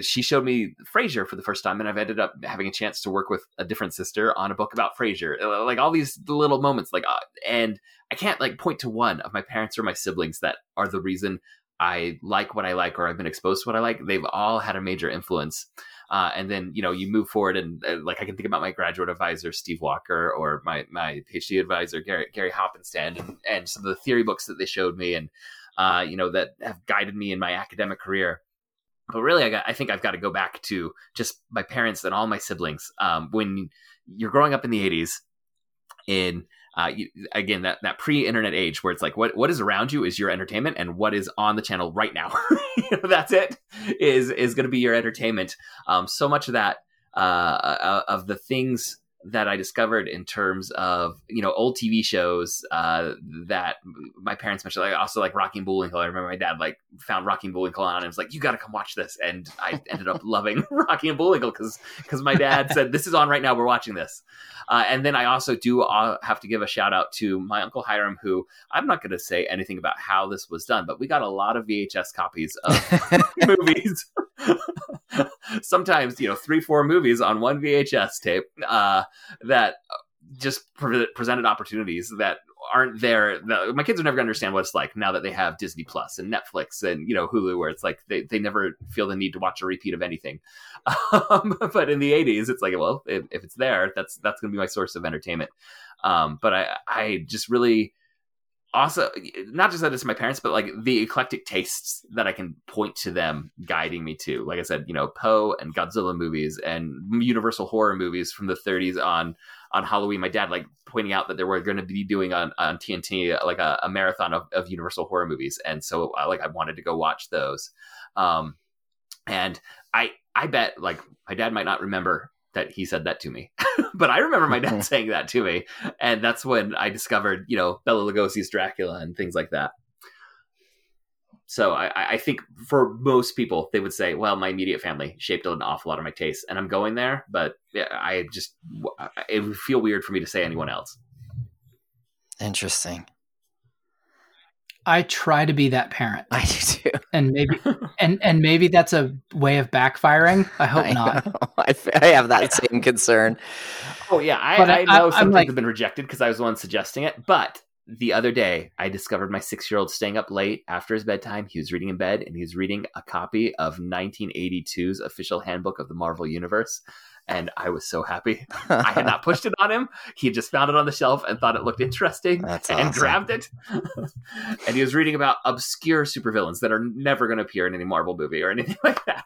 she showed me Frasier for the first time, and I've ended up having a chance to work with a different sister on a book about Frasier. Uh, like all these little moments, like, uh, and I can't like point to one of my parents or my siblings that are the reason I like what I like or I've been exposed to what I like, they've all had a major influence. Uh, and then you know you move forward and uh, like I can think about my graduate advisor Steve Walker or my my PhD advisor Gary Gary Hoppenstand and, and some of the theory books that they showed me and uh, you know that have guided me in my academic career. But really, I got I think I've got to go back to just my parents and all my siblings. Um, when you're growing up in the '80s in uh, you, again that that pre-internet age where it's like what what is around you is your entertainment and what is on the channel right now. [LAUGHS] That's it is is going to be your entertainment. Um, so much of that uh, uh, of the things that I discovered in terms of you know old TV shows uh, that my parents mentioned. Like also like Rocky and Bullwinkle. I remember my dad like found Rocky and Bullwinkle on and was like, "You got to come watch this." And I ended up [LAUGHS] loving [LAUGHS] Rocky and Bullwinkle because because my dad said, "This is on right now. We're watching this." Uh, and then I also do uh, have to give a shout out to my uncle Hiram, who I'm not going to say anything about how this was done, but we got a lot of VHS copies of [LAUGHS] movies. [LAUGHS] Sometimes you know three four movies on one VHS tape. Uh, that just pre- presented opportunities that aren't there. my kids are never going to understand what it's like now that they have Disney Plus and Netflix and you know Hulu, where it's like they, they never feel the need to watch a repeat of anything. [LAUGHS] Um, but in the '80s, it's like, well, if, if it's there, that's that's going to be my source of entertainment. Um, but I I just really also not just that it's my parents, but like the eclectic tastes that I can point to them guiding me to. Like I said, you know, Poe and Godzilla movies and Universal horror movies from the 30s on on Halloween. My dad like pointing out that they were going to be doing on on TNT like a, a marathon of, of Universal horror movies, and so uh, like I wanted to go watch those. Um, and I I bet like my dad might not remember that he said that to me. [LAUGHS] but I remember my dad mm-hmm. saying that to me, and that's when I discovered, you know, Bela Lugosi's Dracula and things like that. so I, I think for most people, they would say, "Well, my immediate family shaped an awful lot of my tastes," and I'm going there. But I just it would feel weird for me to say anyone else.
Interesting.
I try to be that parent.
I do too. [LAUGHS]
And maybe and and maybe that's a way of backfiring. I hope
I
not. [LAUGHS]
I, I have that same concern.
Oh yeah, I,
But
I,
I-
know
I'm
some things
like-
have been rejected because I was the one suggesting it. But the other day, I discovered my six-year-old staying up late after his bedtime. He was reading in bed, and he was reading a copy of 1982's official handbook of the Marvel Universe. And I was so happy. [LAUGHS] I had not pushed it on him. He had just found it on the shelf and thought it looked interesting
That's
and
awesome.
grabbed it. [LAUGHS] and he was reading about obscure supervillains that are never going to appear in any Marvel movie or anything [LAUGHS] like that.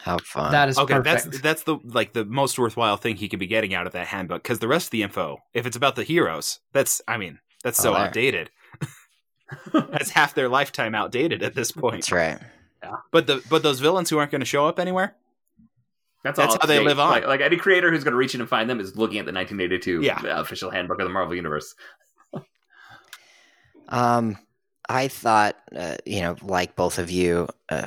How fun.
That is
okay,
perfect.
that's that's the like the most worthwhile thing he could be getting out of that handbook because the rest of the info, if it's about the heroes, that's I mean that's so
Oh,
outdated. that's half their lifetime outdated at this point.
That's right. Yeah.
But the but those villains who aren't going to show up anywhere,
That's,
That's
all
how they live on.
Like, like any creator who's going to reach in and find them is looking at the 1982
Yeah.
uh, official handbook of the Marvel Universe. [LAUGHS]
Um, I thought, uh, you know, like both of you, uh,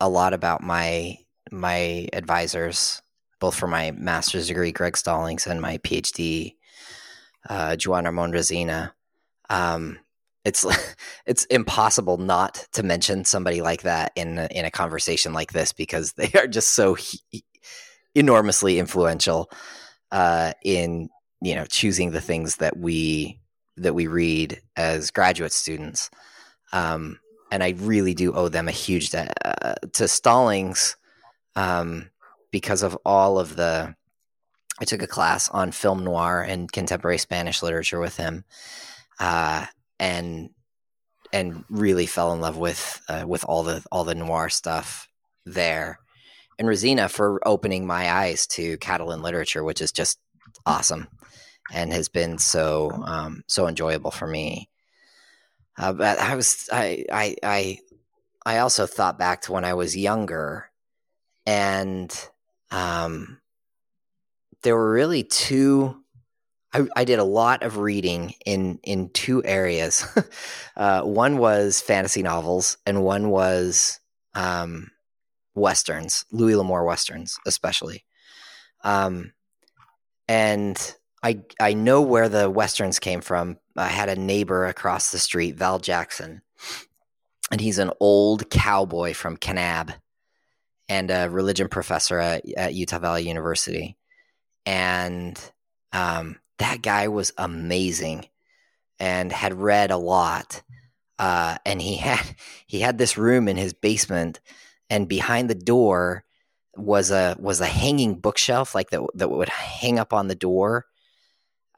a lot about my my advisors, both for my master's degree, Greg Stallings, and my PhD, uh, Juan Ramon Resina. Um, it's [LAUGHS] it's impossible not to mention somebody like that in in a conversation like this because they are just so he- enormously influential uh, in you know choosing the things that we that we read as graduate students. Um, and I really do owe them a huge debt uh, to Stallings um, because of all of the. I took a class on film noir and contemporary Spanish literature with him, uh, and and really fell in love with uh, with all the all the noir stuff there. And Resina for opening my eyes to Catalan literature, which is just awesome and has been so um, so enjoyable for me. Uh, but I was I, I I I also thought back to when I was younger, and um, there were really two. I, I did a lot of reading in in two areas. [LAUGHS] uh, one was fantasy novels, and one was um, westerns, Louis L'Amour westerns, especially. Um, and I I know where the westerns came from. I had a neighbor across the street, Val Jackson, and he's an old cowboy from Kanab and a religion professor at, at Utah Valley University. And um, that guy was amazing and had read a lot. Uh, and he [LAUGHS] had he had this room in his basement, and behind the door was a was a hanging bookshelf like that that would hang up on the door.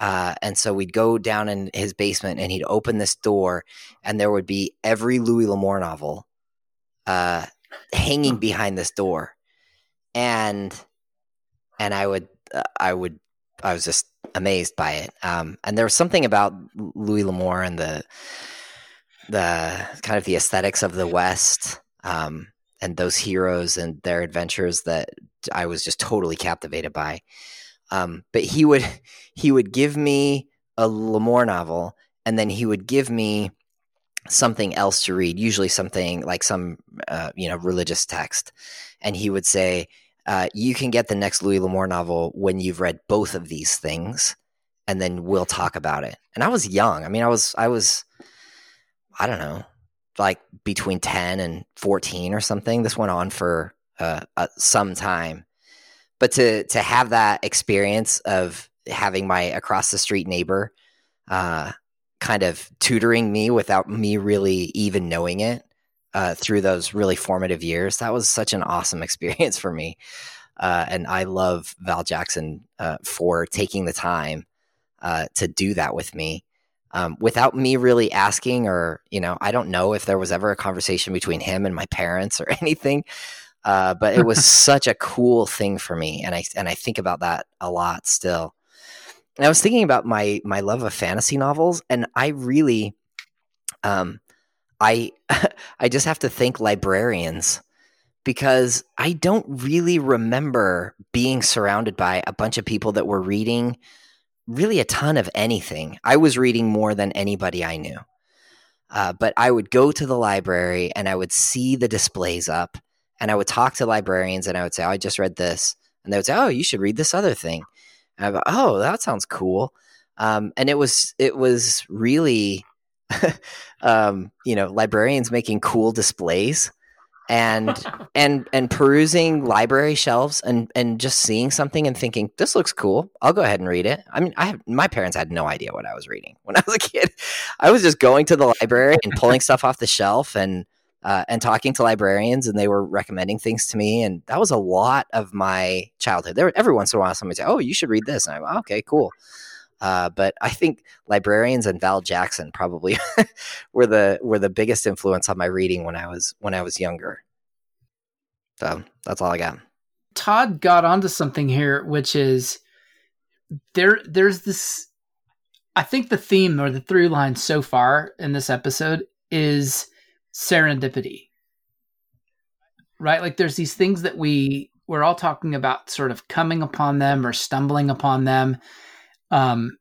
Uh, and so we'd go down in his basement, and he'd open this door, and there would be every Louis L'Amour novel uh, hanging [LAUGHS] behind this door, and and I would uh, I would I was just amazed by it. Um, and there was something about Louis L'Amour and the the kind of the aesthetics of the West um, and those heroes and their adventures that I was just totally captivated by. Um, but he would [LAUGHS] he would give me a L'Amour novel, and then he would give me something else to read, usually something like some uh, you know religious text, and he would say, uh, "You can get the next Louis L'Amour novel when you've read both of these things, and then we'll talk about it." And I was young. I mean, I was I was I don't know, like between ten and fourteen or something. This went on for uh, uh, some time, but to to have that experience of having my across the street neighbor uh, kind of tutoring me without me really even knowing it uh, through those really formative years. That was such an awesome [LAUGHS] experience for me. Uh, and I love Val Jackson uh, for taking the time to do that with me um, without me really asking, or, you know, I don't know if there was ever a conversation between him and my parents or [LAUGHS] anything. Uh, but it was [LAUGHS] such a cool thing for me, and I and I think about that a lot still. And I was thinking about my my love of fantasy novels, and I really, um, I [LAUGHS] I just have to thank librarians because I don't really remember being surrounded by a bunch of people that were reading really a ton of anything. I was reading more than anybody I knew. Uh, but I would go to the library and I would see the displays up and I would talk to librarians and I would say, oh, I just read this. And they would say, Oh, you should read this other thing. And I go, Oh, that sounds cool. Um, and it was it was really [LAUGHS] um, you know, librarians making cool displays and and and perusing library shelves and and just seeing something and thinking this looks cool. I'll go ahead and read it. I mean i have my parents had no idea what i was reading when [LAUGHS] i was a kid. I was just going to the library and pulling stuff off the shelf and uh, and talking to librarians and they were recommending things to me and that was a lot of my childhood. There every once in a while somebody say oh you should read this. And i'm okay cool uh, but I think librarians and Val Jackson probably [LAUGHS] were the were the biggest influence on my reading when I was when I was younger. So that's all I got.
Todd got onto something here, which is there. There's this. I think the theme or the through line so far in this episode is serendipity, right? Like there's these things that we we're all talking about, sort of coming upon them or stumbling upon them, um,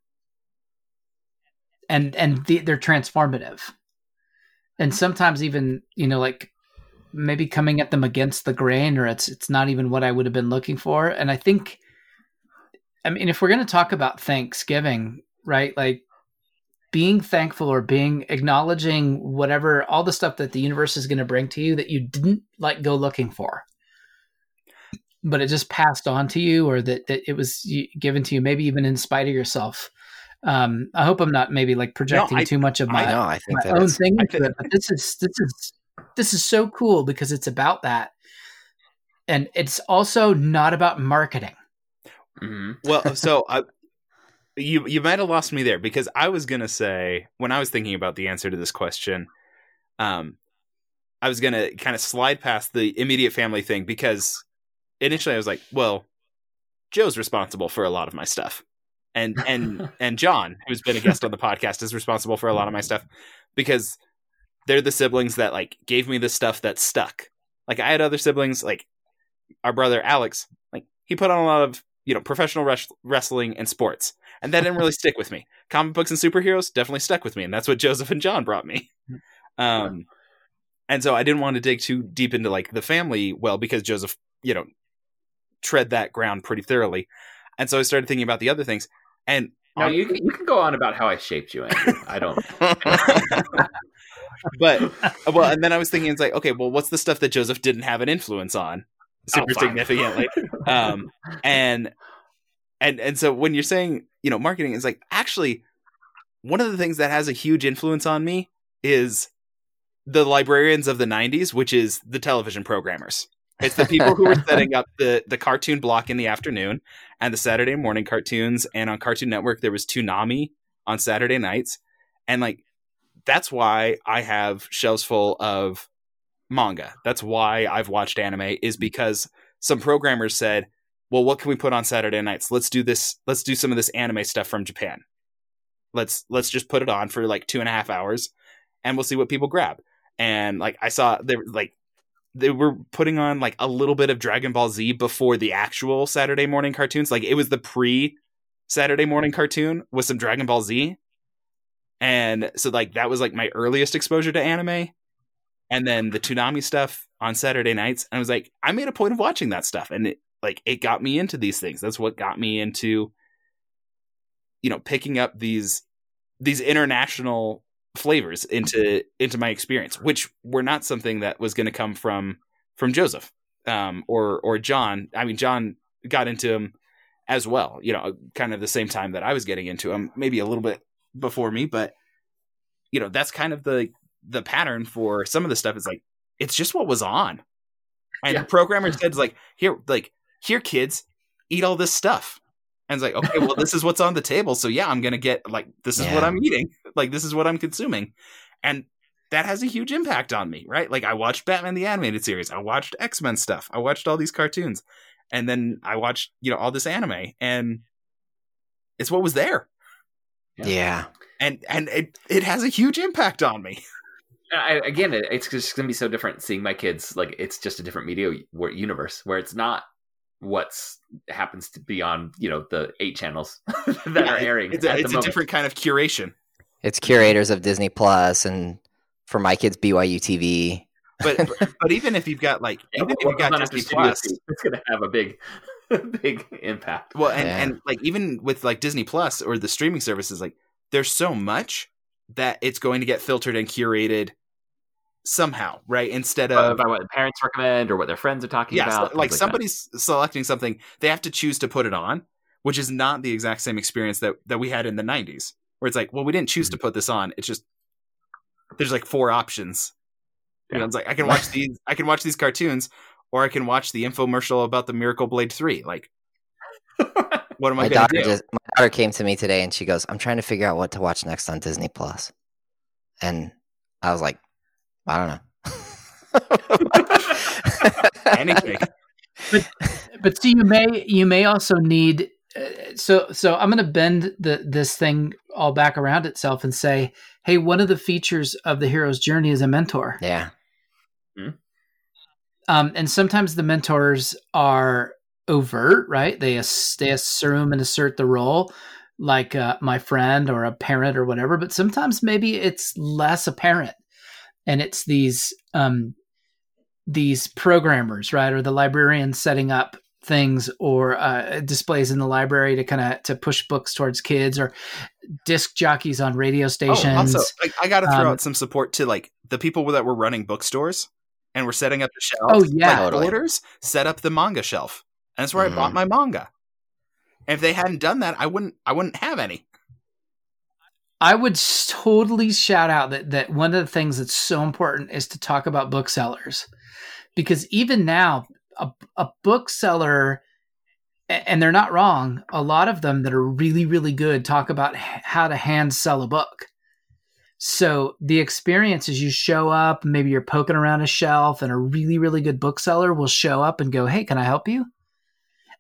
and and the, they're transformative, and sometimes even you know like maybe coming at them against the grain, or it's it's not even what I would have been looking for. And I think, I mean, if we're going to talk about Thanksgiving, right, like being thankful or being acknowledging whatever all the stuff that the universe is going to bring to you that you didn't like go looking for but it just passed on to you or that, that it was given to you maybe even in spite of yourself. Um, i hope i'm not maybe like projecting no, I, too much of my,
I know, I think
my own is, thing but this is this is this is so cool because it's about that. And it's also not about marketing.
Mm-hmm. well so I, you you might have lost me there because i was gonna say when i was thinking about the answer to this question um i was gonna kind of slide past the immediate family thing because initially I was like, well, Joe's responsible for a lot of my stuff. And and [LAUGHS] and John, who's been a guest on the podcast, is responsible for a lot of my stuff because they're the siblings that like gave me the stuff that stuck. Like I had other siblings, like our brother Alex, like he put on a lot of you know professional res- wrestling and sports, and that didn't really stick with me. Comic books and superheroes definitely stuck with me, and that's what Joseph and John brought me. [LAUGHS] Um, and so I didn't want to dig too deep into like the family well because Joseph, you know, tread that ground pretty thoroughly. And so I started thinking about the other things. And
no, you can, you can go on about how I shaped you, Andrew. I don't. [LAUGHS]
but well, and then I was thinking, it's like, okay, well, what's the stuff that Joseph didn't have an influence on super oh, significantly? um, and and and so when you're saying, you know, marketing is like actually one of the things that has a huge influence on me is the librarians of the 90s, which is the television programmers. It's the people who were setting up the the cartoon block in the afternoon and the Saturday morning cartoons. And on Cartoon Network, there was Toonami on Saturday nights, and like that's why I have shelves full of manga. That's why I've watched anime is because some programmers said, "Well, what can we put on Saturday nights? Let's do this. Let's do some of this anime stuff from Japan. Let's let's just put it on for like two and a half hours, and we'll see what people grab." And like I saw there like they were putting on like a little bit of Dragon Ball Z before the actual Saturday morning cartoons. Like it was the pre Saturday morning cartoon with some Dragon Ball Z. And so like that was like my earliest exposure to anime. And then the Toonami stuff on Saturday nights. And I was like, I made a point of watching that stuff. And it like it got me into these things. That's what got me into, you know, picking up these these international flavors into into my experience, which were not something that was going to come from from Joseph um, or or John. I mean, John got into him as well. You know, kind of the same time that I was getting into him, maybe a little bit before me, but you know, that's kind of the the pattern for some of the stuff. Is like it's just what was on, and yeah. the programmer said, "Like here, like here, kids, eat all this stuff." And it's like, okay, well, this is what's on the table. So yeah, I'm gonna get like this is yeah. what I'm eating. [LAUGHS] Like this is what I'm consuming. And that has a huge impact on me, right? Like I watched Batman the animated series, I watched X-Men stuff, I watched all these cartoons, and then I watched, you know, all this anime, and it's what was there.
Yeah. yeah.
And and it it has a huge impact on me. [LAUGHS]
I, again, it's just going to be so different seeing my kids. Like it's just a different media universe where it's not what's happens to be on you know the eight channels [LAUGHS] that yeah, are airing.
It's, a, it's a different kind of curation.
It's curators of Disney Plus and for my kids, BYU TV.
But [LAUGHS] but, but even if you've got like even if you've got Disney Plus,
it's going to have a big, [LAUGHS] big impact.
well, and
Yeah.
and like even with like Disney Plus or the streaming services, like there's so much that it's going to get filtered and curated somehow, right? Instead of
by what parents recommend or what their friends are talking
yeah,
about.
so, like
things that.
somebody's selecting something, they have to choose to put it on, which is not the exact same experience that that we had in the '90s, where it's like, well, we didn't choose
Mm-hmm.
to put this on. It's just there's like four options. You know,
Yeah.
it's like I can watch [LAUGHS] these, I can watch these cartoons, or I can watch the infomercial about the Miracle Blade Three. Like, [LAUGHS] what am I
My
going to
daughter
do?
just my daughter came to me today and she goes, "I'm trying to figure out what to watch next on Disney Plus," and I was like, "I don't know." [LAUGHS]
Anything.
but but see you may you may also need uh, so so i'm going to bend the this thing all back around itself and say hey one of the features of the hero's journey is a mentor.
Yeah,
um, and sometimes the mentors are overt right? They ass- they assume and assert the role like uh, my friend or a parent or whatever but sometimes maybe it's less apparent and it's these um, these programmers right or the librarians setting up things or uh, displays in the library to kind of to push books towards kids or disc jockeys on radio stations
Oh, also, I, I got to throw
Um,
out some support to like the people that were running bookstores and were setting up the shelves.
Oh, yeah.
like
Totally.
orders set up the manga shelf, and that's where
Mhm.
I bought my manga. And if they hadn't done that, I wouldn't. I wouldn't have any.
I would totally shout out that that one of the things that's so important is to talk about booksellers, because even now, a, a bookseller, and they're not wrong. A lot of them that are really really good talk about how to hand sell a book. So the experience is you show up, maybe you're poking around a shelf, and a really really good bookseller will show up and go, "Hey, can I help you?"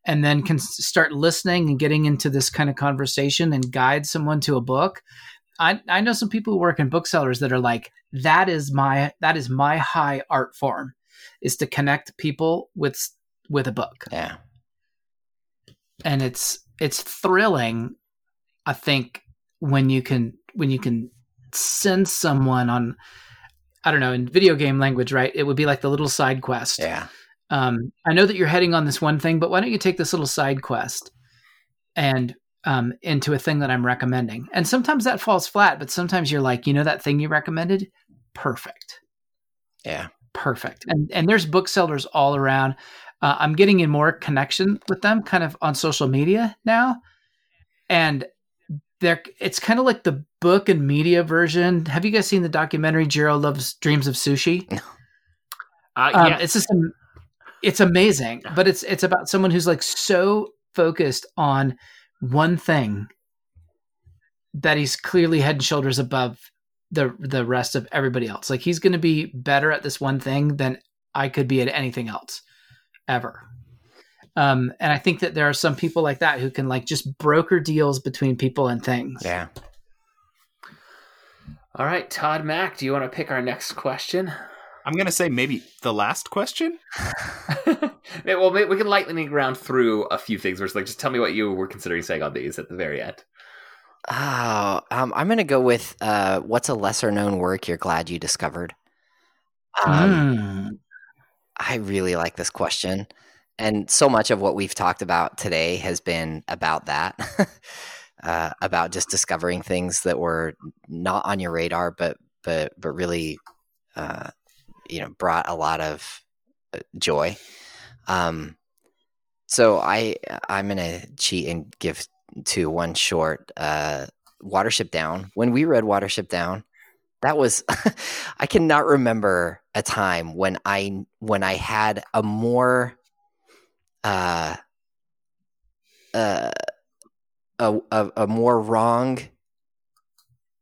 And then can start listening and getting into this kind of conversation and guide someone to a book. I, I know some people who work in booksellers that are like that is my that is my high art form is to connect people with with a book.
Yeah,
and it's it's thrilling i think when you can when you can send someone on i don't know in video game language right? It would be like the little side quest.
Yeah,
um, I know that you're heading on this one thing, but why don't you take this little side quest and um, into a thing that I'm recommending? And sometimes that falls flat, but sometimes you're like, you know, that thing you recommended, perfect,
yeah.
perfect. And and there's booksellers all around. Uh, I'm getting in more connection with them, kind of on social media now, and they're it's kind of like the book and media version. Have you guys seen the documentary Jiro Loves Dreams of Sushi? [LAUGHS]
Uh,
um,
yeah.
it's just it's amazing but it's it's about someone who's like so focused on one thing that he's clearly head and shoulders above the the rest of everybody else like he's going to be better at this one thing than i could be at anything else ever um and i think that there are some people like that who can like just broker deals between people and things
Yeah.
All right, Todd Mack, do you want to pick our next question?
I'm gonna say maybe the last question. [LAUGHS]
Yeah, well, we can lightning round through a few things. Where it's like, just tell me what you were considering saying on these at the very end.
Oh, um, I'm gonna go with uh, what's a lesser known work you're glad you discovered. Um,
Mm.
I really like this question. And so much of what we've talked about today has been about that, [LAUGHS] uh, about just discovering things that were not on your radar, but but but really, uh, you know, brought a lot of uh, joy. Um, so I I'm gonna cheat and give to one short. Uh, Watership Down. When we read Watership Down, that was [LAUGHS] I cannot remember a time when I when I had a more uh uh a, a, a more wrong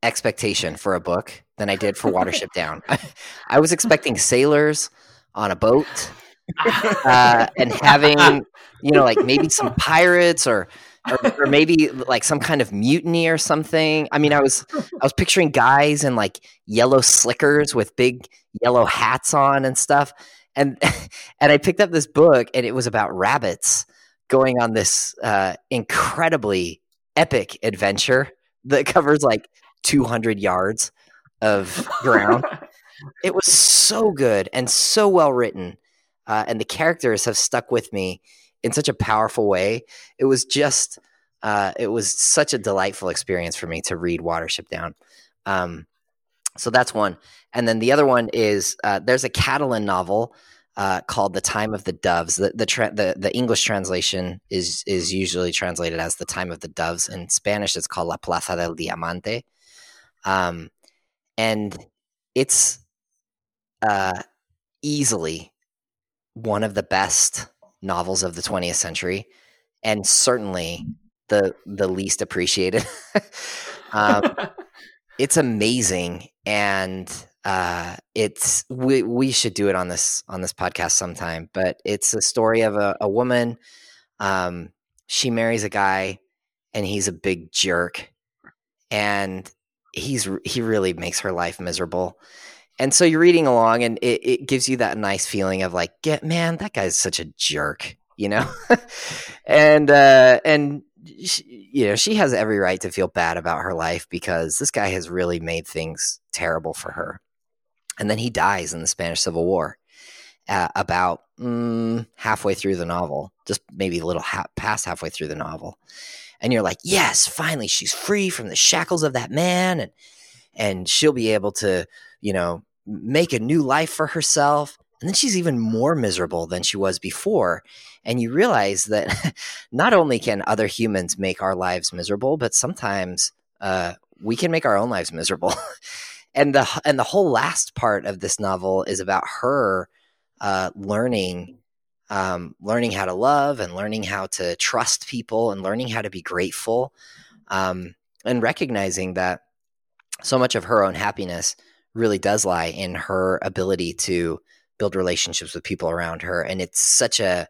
expectation for a book than I did for [LAUGHS] Watership Down. [LAUGHS] I was expecting sailors on a boat [LAUGHS] uh, and having you know like maybe some pirates or, or or maybe like some kind of mutiny or something. I mean, I was I was picturing guys in like yellow slickers with big yellow hats on and stuff. And and I picked up this book and it was about rabbits going on this uh, incredibly epic adventure that covers like 200 yards of ground [LAUGHS] it was so good and so well written, uh, and the characters have stuck with me in such a powerful way. It was just, uh, it was such a delightful experience for me to read Watership Down. Um, so that's one, and then the other one is uh, there's a Catalan novel uh, called "The Time of the Doves." The the, tra- the the English translation is is usually translated as "The Time of the Doves." In Spanish, it's called "La Plaza del Diamante," um, and it's uh, easily one of the best novels of the 20th century, and certainly the the least appreciated. [LAUGHS] um, [LAUGHS] it's amazing, and uh, it's we we should do it on this on this podcast sometime. But it's a story of a, a woman. Um, she marries a guy, and he's a big jerk, and he's he really makes her life miserable. And so you're reading along, and it, it gives you that nice feeling of like, get man, that guy's such a jerk, you know. [LAUGHS] and uh, and she, you know she has every right to feel bad about her life because this guy has really made things terrible for her and then he dies in the Spanish Civil War. Uh, about mm, halfway through the novel, just maybe a little ha- past halfway through the novel, and you're like, "Yes, finally, she's free from the shackles of that man, and and she'll be able to, you know, make a new life for herself." And then she's even more miserable than she was before. And you realize that [LAUGHS] not only can other humans make our lives miserable, but sometimes uh, we can make our own lives miserable. [LAUGHS] and the and the whole last part of this novel is about her uh, learning um, learning how to love and learning how to trust people and learning how to be grateful um, and recognizing that so much of her own happiness really does lie in her ability to build relationships with people around her. And it's such a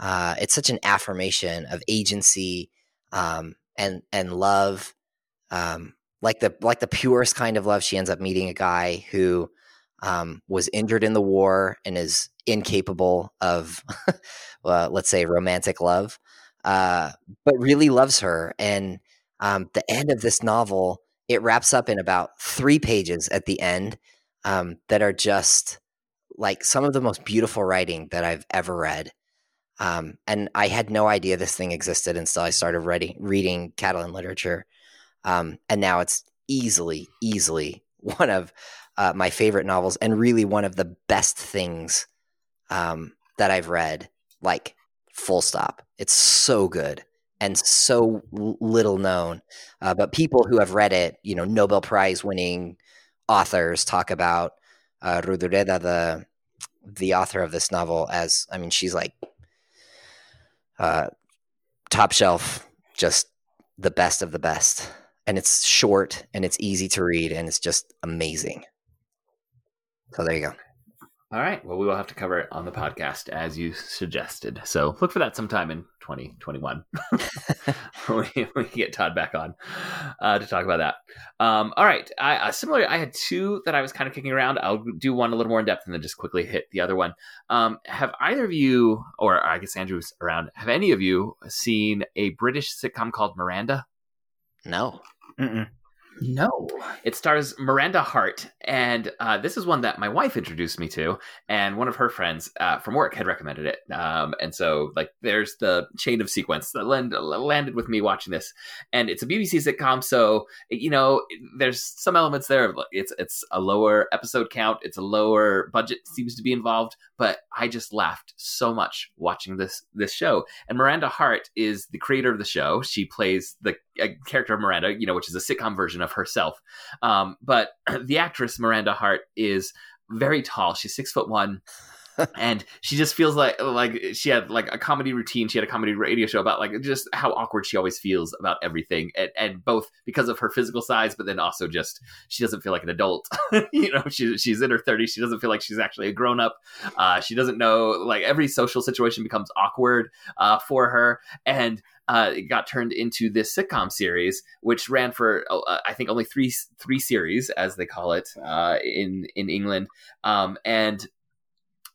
uh, it's such an affirmation of agency um, and and love um, like the like the purest kind of love she ends up meeting a guy who um, was injured in the war and is incapable of [LAUGHS] let's say romantic love uh, but really loves her. And um, the end of this novel it wraps up in about three pages at the end um, that are just like some of the most beautiful writing that i've ever read. Um, and i had no idea this thing existed until i started reading, reading catalan literature. Um, and now it's easily, easily [LAUGHS] one of uh, my favorite novels and really one of the best things um, that I've read. Like, full stop. It's so good and so little known. Uh, but people who have read it, you know, Nobel Prize winning authors talk about uh, Rodoreda, the the author of this novel, as I mean, she's like uh, top shelf, just the best of the best and it's short and it's easy to read and it's just amazing. So there you go.
All right. Well, we will have to cover it on the podcast as you suggested. So look for that sometime in 2021 [LAUGHS] when, we, we get Todd back on uh, to talk about that. Um, all right. I, uh, similarly, I had two that I was kind of kicking around. I'll do one a little more in depth and then just quickly hit the other one. Um, have either of you, or I guess Andrew's around, have any of you seen a British sitcom called Miranda?
No.
Mm-mm.
No.
It stars Miranda Hart, and uh, this is one that my wife introduced me to, and one of her friends uh, from work had recommended it. Um, and so, like, there's the chain of sequence that land, landed with me watching this, and it's a BBC sitcom, so you know, there's some elements there. It's it's a lower episode count, it's a lower budget seems to be involved, but I just laughed so much watching this this show. And Miranda Hart is the creator of the show. She plays the character of Miranda, you know, which is a sitcom version of herself. Um, but [CLEARS THROAT] the actress Miranda Hart is very tall. She's six foot one. [LAUGHS] and she just feels like like she had like a comedy routine. She had a comedy radio show about like just how awkward she always feels about everything, and, and both because of her physical size, but then also just she doesn't feel like an adult. [LAUGHS] you know, she, she's in her thirties. She doesn't feel like she's actually a grown up. Uh, she doesn't know like every social situation becomes awkward uh, for her, and uh, it got turned into this sitcom series, which ran for uh, I think only three three series, as they call it uh, in in England, um, and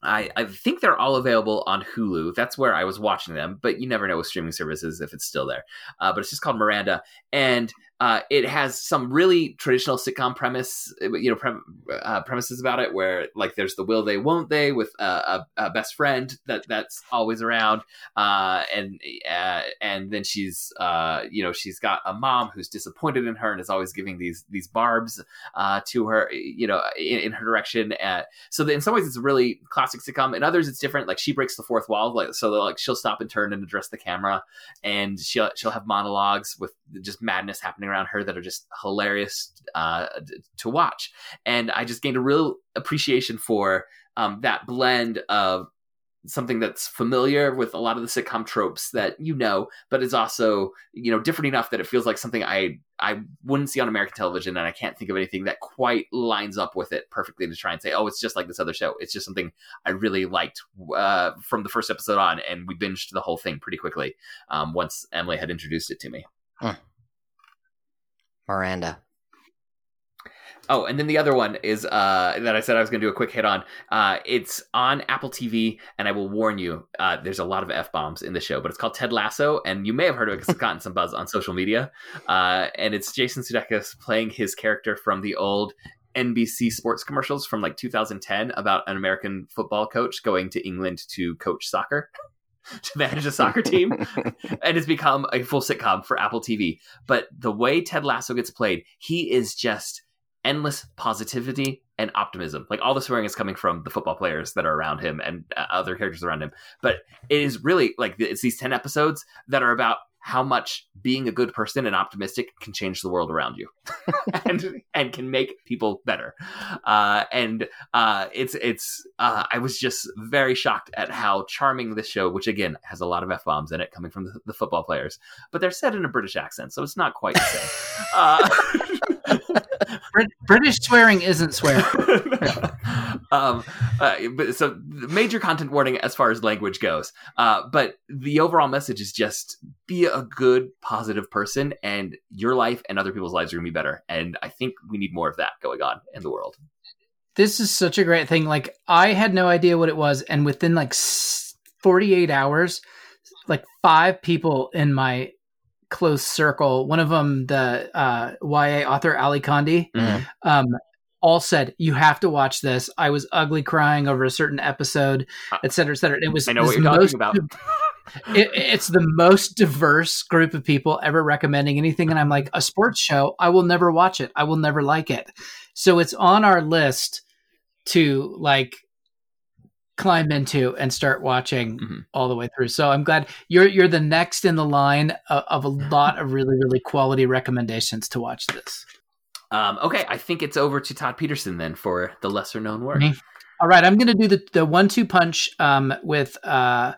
I, I think they're all available on Hulu. That's where I was watching them, but you never know with streaming services if it's still there. Uh, but it's just called Miranda, and uh, it has some really traditional sitcom premise, you know, pre- uh, premises about it, where like there's the will they, won't they, with a, a best friend that that's always around, uh, and uh, and then she's uh, you know she's got a mom who's disappointed in her and is always giving these these barbs to her, you know, in, in her direction. so in some ways, it's a really classic sitcom. In others, it's different. Like she breaks the fourth wall, like so like she'll stop and turn and address the camera, and she'll she'll have monologues with just madness happening around her that are just hilarious uh, to watch. And I just gained a real appreciation for um, that blend of something that's familiar with a lot of the sitcom tropes that you know, but is also you know different enough that it feels like something I I wouldn't see on American television, and I can't think of anything that quite lines up with it perfectly to try and say, oh, it's just like this other show. It's just something I really liked uh, from the first episode on, and we binged the whole thing pretty quickly um, once Emily had introduced it to me. Huh.
Miranda.
Oh, and then the other one is uh, that I said I was going to do a quick hit on. Uh, it's on Apple TV, and I will warn you, uh, there's a lot of f bombs in the show, but it's called Ted Lasso, and you may have heard of it because it's gotten some buzz on social media. Uh, and it's Jason Sudeikis playing his character from the old NBC sports commercials from like 2010 about an American football coach going to England to coach soccer. [LAUGHS] [LAUGHS] to manage a soccer team and has become a full sitcom for Apple TV. But the way Ted Lasso gets played, he is just endless positivity and optimism. Like all the swearing is coming from the football players that are around him and uh, other characters around him. But it is really like it's these 10 episodes that are about how much being a good person and optimistic can change the world around you [LAUGHS] and [LAUGHS] and can make people better. Uh, and uh, it's it's uh, i was just very shocked at how charming this show which again has a lot of f-bombs in it coming from the, the football players but they're said in a british accent so it's not quite the same. [LAUGHS] Uh,
British swearing isn't swearing. [LAUGHS]
um, uh, but so major content warning as far as language goes. Uh, but the overall message is just be a good, positive person, and your life and other people's lives are gonna be better. And I think we need more of that going on in the world.
This is such a great thing. Like I had no idea what it was, and within like 48 hours, like five people in my close circle. One of them, the uh, YA author Ally Condie, mm-hmm. um, all said, "You have to watch this." I was ugly crying over a certain episode, et cetera, et cetera. It was
I know what you're most, talking about. [LAUGHS]
it, it's the most diverse group of people ever recommending anything, and I'm like, a sports show. I will never watch it. I will never like it. So it's on our list to like climb into and start watching mm-hmm. all the way through. So I'm glad you're you're the next in the line of, of a lot of really really quality recommendations to watch this.
Um, okay, I think it's over to Todd Petersen then for the lesser known work.
Mm-hmm. All right, I'm going to do the the one two punch um, with uh,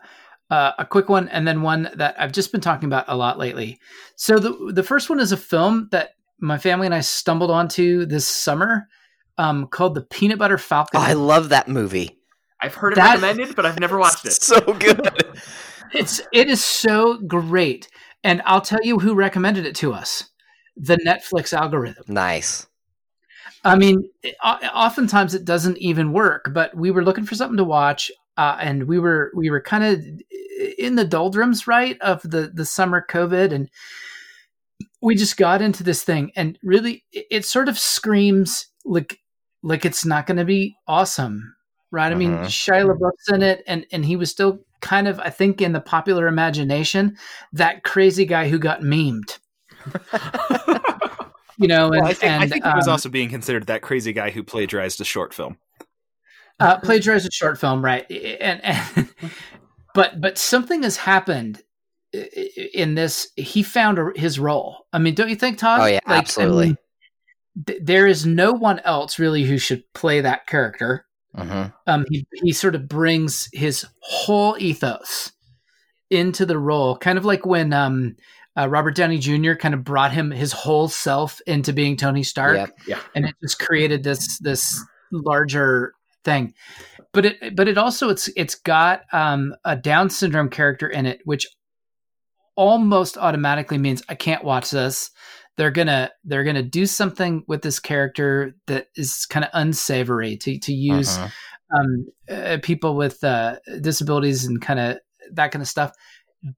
uh, a quick one and then one that I've just been talking about a lot lately. So the the first one is a film that my family and I stumbled onto this summer um, called The Peanut Butter Falcon.
Oh, I love that movie.
I've heard it that, recommended, but I've never watched it. [LAUGHS]
So good.
It's it is so great, and I'll tell you who recommended it to us: the Netflix algorithm.
Nice.
I mean, oftentimes it doesn't even work, but we were looking for something to watch, uh, and we were we were kind of in the doldrums, right, of the the summer COVID, and we just got into this thing, and really, it sort of screams like like it's not going to be awesome right? I mean, uh-huh. Shia LaBeouf's in it, and and he was still kind of, I think, in the popular imagination, that crazy guy who got memed. [LAUGHS] you know, and,
well, I think,
and,
I think he was um, also being considered that crazy guy who plagiarized a short film.
Uh, plagiarized a short film, right? And, and [LAUGHS] but but something has happened in this. He found his role. I mean, don't you think, Todd?
Oh yeah, like, absolutely. I mean,
th- there is no one else really who should play that character. Uh-huh. Um, he he sort of brings his whole ethos into the role, kind of like when um, uh, Robert Downey Jr. kind of brought him his whole self into being Tony Stark,
yeah, yeah.
and it just created this this larger thing. But it but it also it's it's got um, a Down syndrome character in it, which almost automatically means I can't watch this they're gonna they're gonna do something with this character that is kind of unsavory to to use uh-huh. um, uh, people with uh, disabilities and kind of that kind of stuff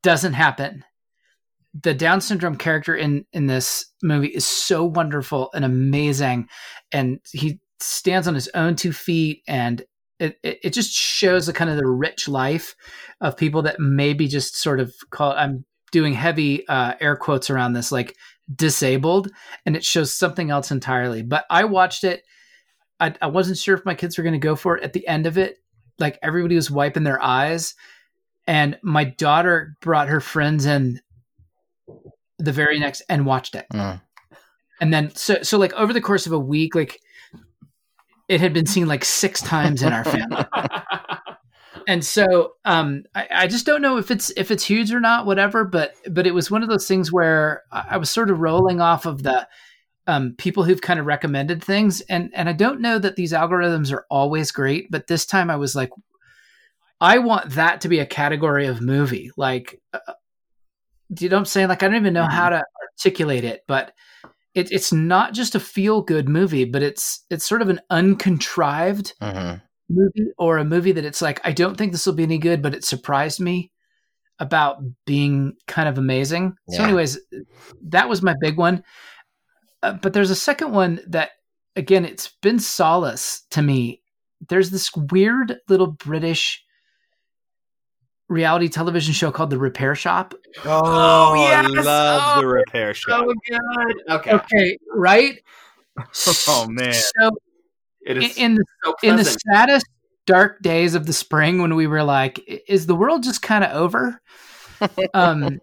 doesn't happen the Down syndrome character in in this movie is so wonderful and amazing, and he stands on his own two feet, and it it, it just shows the kind of the rich life of people that maybe just sort of call. I'm doing heavy uh, air quotes around this, like disabled, and it shows something else entirely. But I watched it. I, I wasn't sure if my kids were going to go for it at the end of it. Like everybody was wiping their eyes, and my daughter brought her friends in the very next and watched it.
Mm.
And then so so like over the course of a week, like it had been seen like six times in our family. [LAUGHS] and so um I, I just don't know if it's if it's huge or not, whatever, but but it was one of those things where I was sort of rolling off of the um, people who've kind of recommended things and and I don't know that these algorithms are always great, but this time I was like I want that to be a category of movie. Like uh, do you know what I'm saying? Like I don't even know how to articulate it, but it, it's not just a feel good movie, but it's it's sort of an uncontrived
hmm
movie or a movie that it's like I don't think this will be any good, but it surprised me about being kind of amazing. So, anyways, that was my big one. Uh, but there's a second one that, again, it's been solace to me. There's this weird little British reality television show called The Repair Shop.
Oh,
yes!
I love
Oh,
the repair shop.
so good. Okay.
Okay, right? [LAUGHS]
Oh man.
So
It
in, in the
so
in the saddest dark days of the spring when we were like is the world just kind of over? [LAUGHS] Um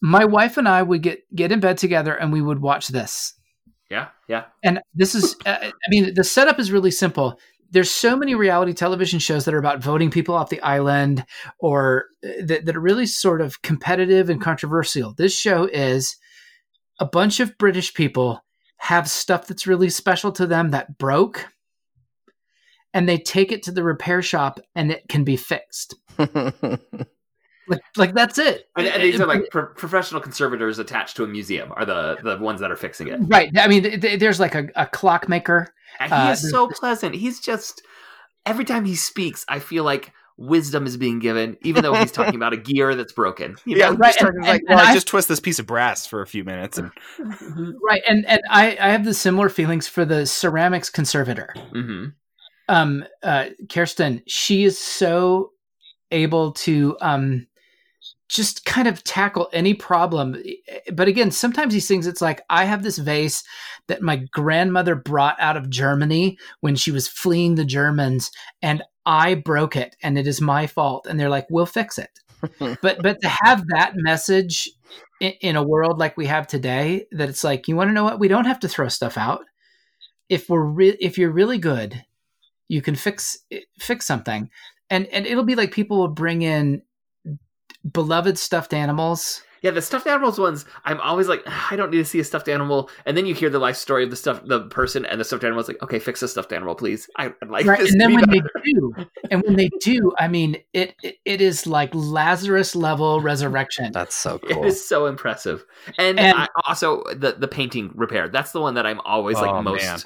my wife and i would get get in bed together and we would watch this.
Yeah, yeah.
and this is uh, i mean the setup is really simple. There's so many reality television shows that are about voting people off the island or uh, that, that are really sort of competitive and controversial. This show is a bunch of british people have stuff that's really special to them that broke and they take it to the repair shop and it can be fixed [LAUGHS] like like that's it
And, and these are like pro- professional conservators attached to a museum are the the ones that are fixing it.
right i mean th- th- there's like a, a clockmaker
And he
Uh,
is so pleasant. He's just every time he speaks, I feel like wisdom is being given, even though he's talking [LAUGHS] about a gear that's broken. You
Yeah,
know?
Right,
just
and-
talking like,
and-
well,
and
I
I-
just twist this piece of brass for a few minutes, and
right and and i i have the similar feelings for the ceramics conservator
hmm
um uh kirsten she is so able to um just kind of tackle any problem but again sometimes these things it's like i have this vase that my grandmother brought out of germany when she was fleeing the germans and i broke it and it is my fault. And they're like we'll fix it. But but to have that message in, in a world like we have today that it's like you want to know what? We don't have to throw stuff out. If we're re- if you're really good you can fix fix something. And and it'll be like people will bring in beloved stuffed animals
Yeah, the stuffed animals ones, I'm always like, "Ah, I don't need to see a stuffed animal. And then you hear the life story of the stuff, the person, and the stuffed animal is like, okay, fix the stuffed animal, please. I, I'd like
right
this
and then
be
when they do and when they do i mean it it, it is like lazarus level resurrection
That's so [LAUGHS]
It
cool.
is so impressive. And,
And-
I, also the the painting repair. That's the one that I'm always like
Oh,
most.
man.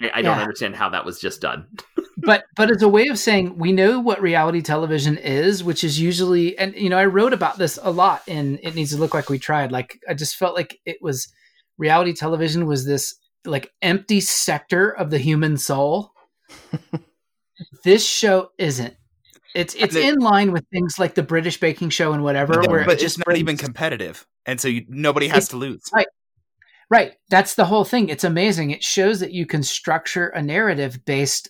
I, I don't
Yeah.
understand how that was just done. [LAUGHS]
but but as a way of saying we know what reality television is which is usually and you know i wrote about this a lot in it needs to look like we tried like i just felt like it was reality television was this like empty sector of the human soul [LAUGHS] this show isn't it's it's
it-
in line with things like the british baking show and whatever
No,
where
but
it
it's
just
not even competitive, and so you, nobody has to lose.
right. Right. That's the whole thing. It's amazing. It shows that you can structure a narrative based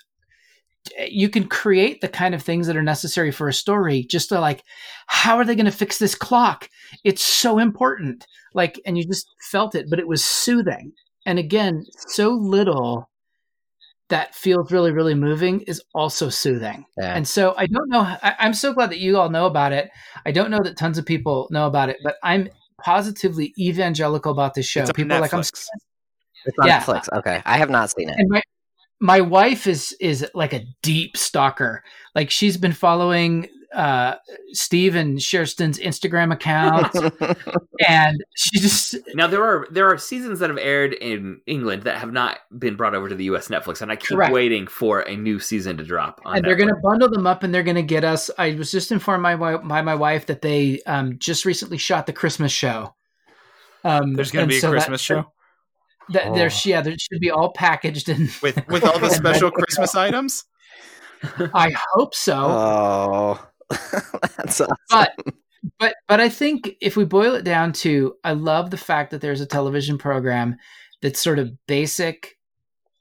you can create the kind of things that are necessary for a story just to like how are they going to fix this clock? It's so important. Like and you just felt it, but it was soothing. And again, so little that feels really really moving is also soothing.
Yeah.
And so I don't know. I, I'm so glad that you all know about it. I don't know that tons of people know about it, but I'm positively evangelical about this show.
It's on
people are like, I'm
Netflix.
It's on
Yeah.
Netflix. Okay. I have not seen it.
and my my wife is is like a deep stalker. Like she's been following uh Steve and Sherston's Instagram account [LAUGHS] and she just
Now there are there are seasons that have aired in England that have not been brought over to the U.S. Netflix, and I keep
Correct.
waiting for a new season to drop. On
and they're going to bundle them up and they're going to get us I was just informed by my, by my wife that they um just recently shot the Christmas show Um,
There's going to be a
so that-
Christmas show
That,
Oh.
There's yeah, there should be all packaged in.
with with all the [LAUGHS] special Christmas items.
I hope so.
Oh, [LAUGHS] that's awesome.
But- but but I think if we boil it down to, I love the fact that there's a television program that's sort of basic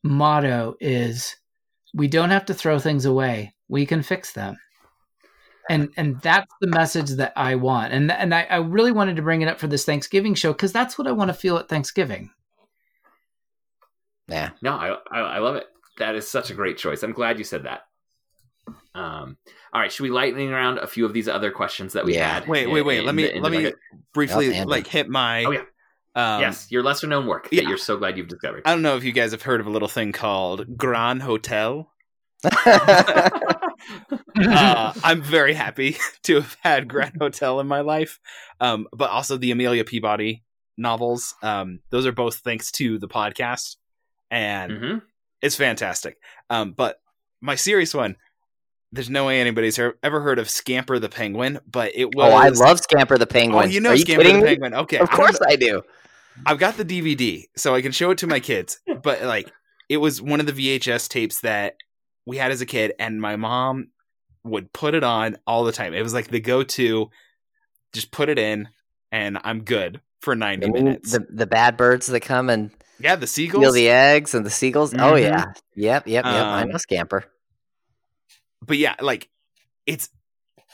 motto is we don't have to throw things away. We can fix them. And and that's the message that I want. And and I, I really wanted to bring it up for this Thanksgiving show because that's what I want to feel at Thanksgiving.
yeah.
No, I, I I love it. That is such a great choice. I'm glad you said that. Um, all right, should we lightning around a few of these other questions that we
Yeah.
had?
Wait, wait,
in-
wait.
in
Let me
the-
let me
bucket?
briefly
Oh,
like hit my.
Oh, yeah.
Um,
yes, your lesser known work
yeah.
that you're so glad you've discovered.
I don't know if you guys have heard of a little thing called Grand Hotel. [LAUGHS] Uh, I'm very happy [LAUGHS] to have had Grand Hotel in my life, um, but also the Amelia Peabody novels. Um, those are both thanks to the podcast, and
hmm
it's fantastic. Um, but my serious one, there's no way anybody's ever heard of Scamper the Penguin, but it was.
oh, I love Scamper the Penguin.
Oh, you know
Are
Scamper
kidding
the? Penguin. Okay,
Of course
know-
I do.
I've got the DVD, so I can show it to my kids. But like, it was one of the VHS tapes that we had as a kid, and my mom would put it on all the time. It was like the go-to. Just put it in, and I'm good for ninety
You
minutes.
the the bad birds that come and
yeah, the
steal
seagulls.
the eggs and the seagulls. Oh
Mhm.
yeah, yep, yep, yep. I
Um,
know Scamper.
But yeah, like it's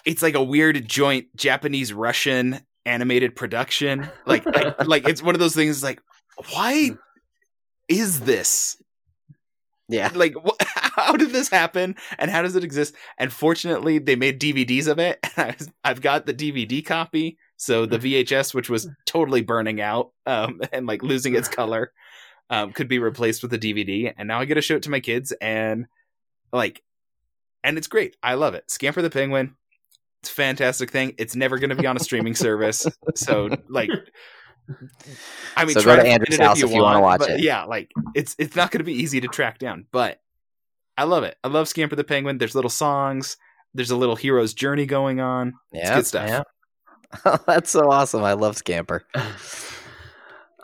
it's like a weird joint Japanese Russian animated production. Like I, [LAUGHS] like it's one of those things. Like, why is this?
Yeah,
like wh- [LAUGHS] how did this happen and how does it exist and fortunately they made dvds of it [LAUGHS] i've got the dvd copy so the vhs which was totally burning out um, and like losing its color um, could be replaced with a dvd and now i get to show it to my kids and like and it's great i love it scamper the penguin it's a fantastic thing it's never going to be on a streaming service so like I mean,
So
try
go to
find
Andrew's
it
house if you wanna watch it.
Yeah, like it's it's not going to be easy to track down, but I love it. I love Scamper the Penguin. There's little songs. There's a little hero's journey going on.
yeah,
good stuff.
yeah. [LAUGHS] That's so awesome. I love Scamper. [LAUGHS]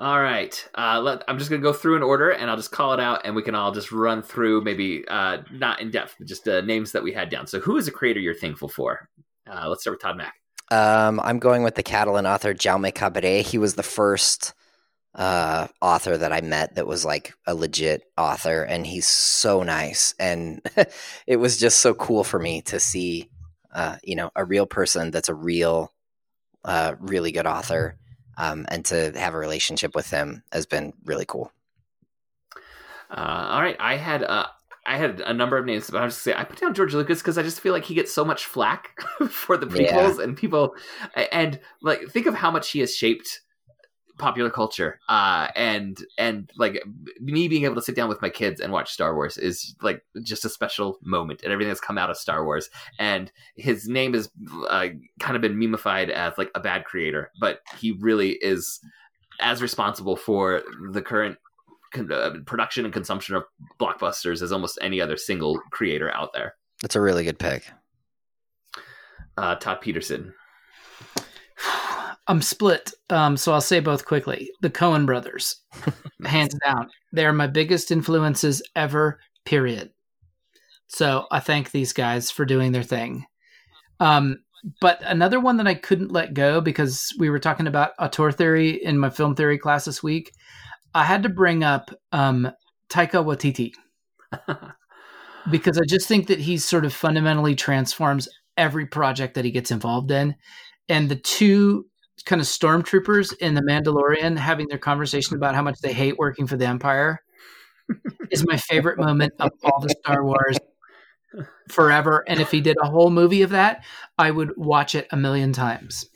All right. Uh, let, I'm just going to go through in order and I'll just call it out and we can all just run through maybe uh, not in depth, but just uh, names that we had down. So, who is a creator you're thankful for? Uh, let's start with Todd Mack.
Um, I'm going with the Catalan author Jaume Cabré. He was the first uh, author that I met that was like a legit author, and he's so nice. And [LAUGHS] it was just so cool for me to see, you know, a real person that's a real, really good author, um, and to have a relationship with him has been really cool.
Uh, all right. I had. Uh, I had a number of names, but I was just say I put down George Lucas because I just feel like he gets so much flack [LAUGHS] for the
Yeah.
prequels and people, and like think of how much he has shaped popular culture. Uh, and and like me being able to sit down with my kids and watch Star Wars is like just a special moment, and everything that's come out of Star Wars. And his name has uh, kind of been memeified as like a bad creator, but he really is as responsible for the current con- uh, production and consumption of blockbusters as almost any other single creator out there.
that's a really good pick.
Uh, Todd Petersen.
I'm split, um, so I'll say both quickly. The Coen brothers, [LAUGHS] hands down, they're my biggest influences ever. Period. So I thank these guys for doing their thing. Um, but another one that I couldn't let go because we were talking about auteur theory in my film theory class this week. I had to bring up um, Taika Waititi [LAUGHS] because I just think that he sort of fundamentally transforms every project that he gets involved in. And the two kind of stormtroopers in The Mandalorian having their conversation about how much they hate working for the Empire is my favorite moment of all the Star Wars forever. And if he did a whole movie of that, I would watch it a million times.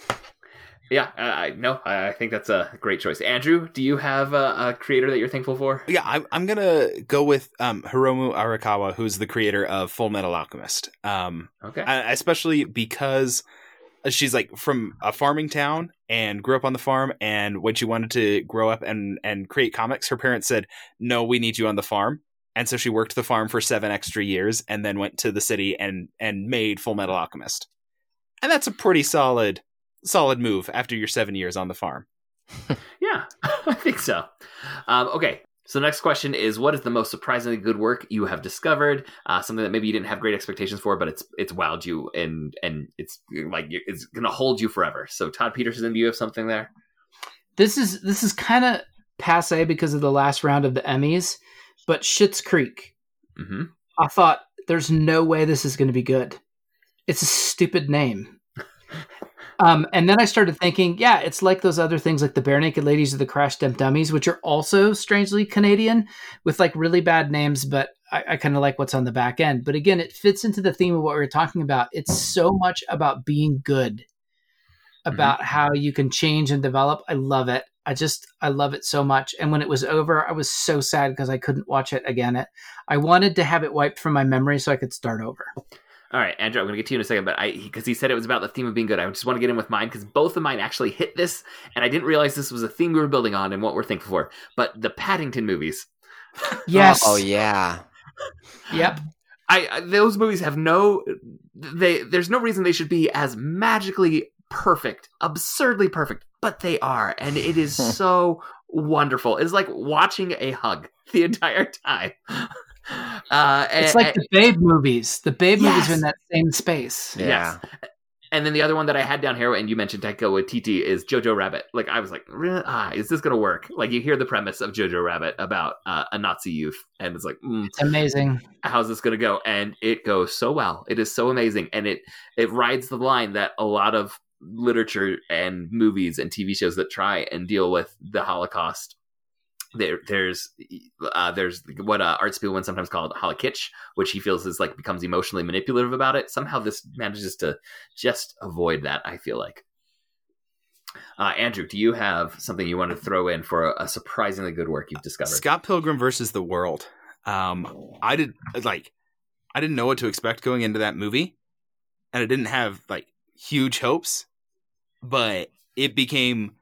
Yeah, I I- no, I I think that's a great choice. Andrew, do you have a, a creator that you're thankful for?
Yeah, I'm, I'm gonna go with um, Hiromu Arakawa, who's the creator of Full Metal Alchemist. Um,
Okay.
I- especially because she's like from a farming town and grew up on the farm. And when she wanted to grow up and and create comics, her parents said, "No, we need you on the farm." And so she worked the farm for seven extra years, and then went to the city and and made Full Metal Alchemist. And that's a pretty solid solid move after your seven years on the farm. [LAUGHS]
Yeah, [LAUGHS] I think so. Um, okay, so the next question is: What is the most surprisingly good work you have discovered? Uh, something that maybe you didn't have great expectations for, but it's it's wowed you and and it's like it's gonna hold you forever. So Todd Petersen, do you have something there?
This is this is kind of passe because of the last round of the Emmys, but Schitt's Creek.
Mm-hmm.
I thought there's no way this is going to be good. It's a stupid name. [LAUGHS] Um, and then I started thinking, yeah, it's like those other things like the Barenaked Ladies or the Crash Dump Dummies, which are also strangely Canadian with like really bad names, but I, I kind of like what's on the back end. But again, it fits into the theme of what we were talking about. It's so much about being good, about how you can change and develop. I love it. I just I love it so much. And when it was over, I was so sad because I couldn't watch it again. It I wanted to have it wiped from my memory so I could start over.
All right, Andrew, I'm going to get to you in a second, but I because he said it was about the theme of being good. I just want to get in with mine because both of mine actually hit this, and I didn't realize this was a theme we were building on and what we're thankful for. But the Paddington movies, [LAUGHS]
Yes.
Oh yeah.
Yep.
I, I those movies have no they. There's no reason they should be as magically perfect, absurdly perfect, but they are, and it is [LAUGHS] so wonderful. It's like watching a hug the entire time. [LAUGHS] Uh,
It's
and-
like the Babe movies. The Babe movies are in that same space.
Yeah.
And then the other one that I had down here, and you mentioned Taika Waititi, is Jojo Rabbit. Like I was like, ah, is this gonna work? Like you hear the premise of Jojo Rabbit about uh, a Nazi youth, and it's like, mm,
It's amazing.
how's this gonna go? And it goes so well. It is so amazing, and it it rides the line that a lot of literature and movies and TV shows that try and deal with the Holocaust. There, there's, uh, there's what uh, Art Spiegelman sometimes called holokitsch, which he feels is like becomes emotionally manipulative about it. Somehow, this manages to just avoid that. I feel like. Uh, Andrew, do you have something you want to throw in for a, a surprisingly good work you've discovered?
Scott Pilgrim versus the World. Um, I did like, I didn't know what to expect going into that movie, and I didn't have like huge hopes, but it became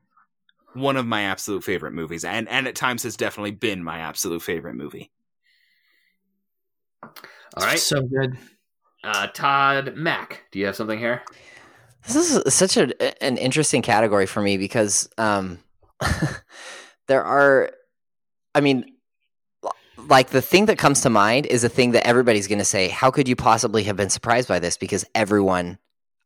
one of my absolute favorite movies, and and at times has definitely been my absolute favorite movie.
All right,
So good.
uh, Todd Mack, do you have something here?
This is such a, an interesting category for me because um, [LAUGHS] there are, I mean, like the thing that comes to mind is a thing that everybody's going to say, How could you possibly have been surprised by this? Because everyone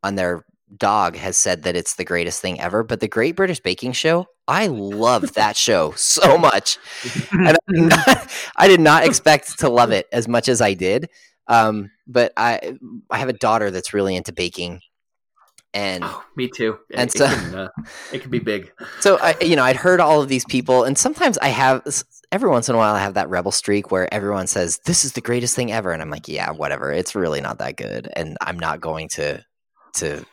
on their dog has said that it's the greatest thing ever. But the Great British Baking Show, I love that show so [LAUGHS] much. And I did, not, [LAUGHS] [LAUGHS] I did not expect to love it as much as I did. Um, but I, I have a daughter that's really into baking. And
Oh, me too. It,
And
it
so-
can, uh, it can be big.
so I, you know, I'd heard all of these people, and sometimes I have every once in a while I have that rebel streak where everyone says this is the greatest thing ever, and I'm like, yeah, whatever. It's really not that good, and I'm not going to to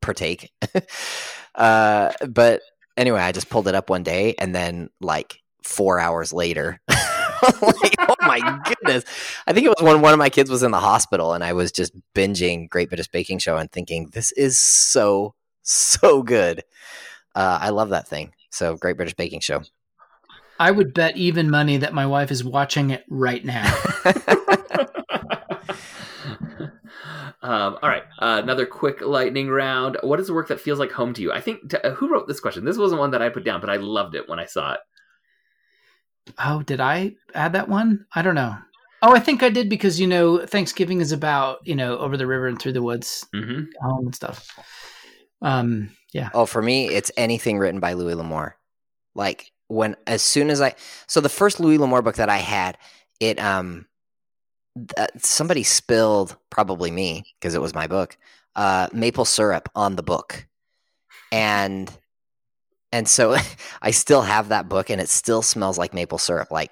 partake. [LAUGHS] uh, but anyway, I just pulled it up one day, and then like four hours later. [LAUGHS] like, oh my goodness! I think it was when one of my kids was in the hospital, and I was just binging Great British Baking Show and thinking, "This is so so good." Uh, I love that thing. So Great British Baking Show.
I would bet even money that my wife is watching it right now. [LAUGHS]
um, all right, uh, another quick lightning round. What is the work that feels like home to you? I think uh, who wrote this question? This wasn't one that I put down, but I loved it when I saw it.
oh, did I add that one? I don't know. Oh, I think I did because you know Thanksgiving is about you know over the river and through the woods,
mm-hmm.
home and stuff. Um, yeah.
Oh, for me, it's anything written by Louis L'Amour. Like when, as soon as I, so the first Louis L'Amour book that I had, it, um, th- somebody spilled, probably me, because it was my book, uh, maple syrup on the book, and, and so [LAUGHS] I still have that book, and it still smells like maple syrup, like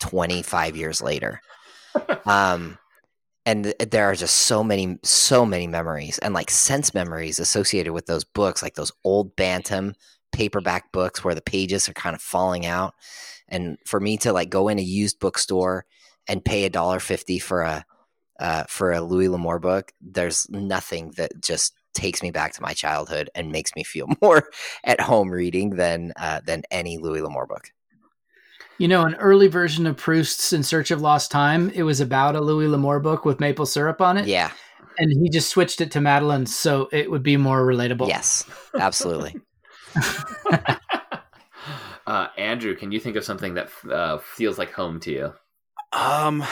twenty five years later. um, and there are just so many so many memories and like sense memories associated with those books like those old bantam paperback books where the pages are kind of falling out and for me to like go in a used bookstore and pay a dollar fifty for a uh, for a louis l'amour book there's nothing that just takes me back to my childhood and makes me feel [LAUGHS] more at home reading than uh, than any louis l'amour book
You know, an early version of Proust's In Search of Lost Time. It was about a Louis L'Amour book with maple syrup on it.
yeah
and he just switched it to Madeline so it would be more relatable.
yes absolutely [LAUGHS]
Uh, Andrew, can you think of something that uh, feels like home to you?
Um,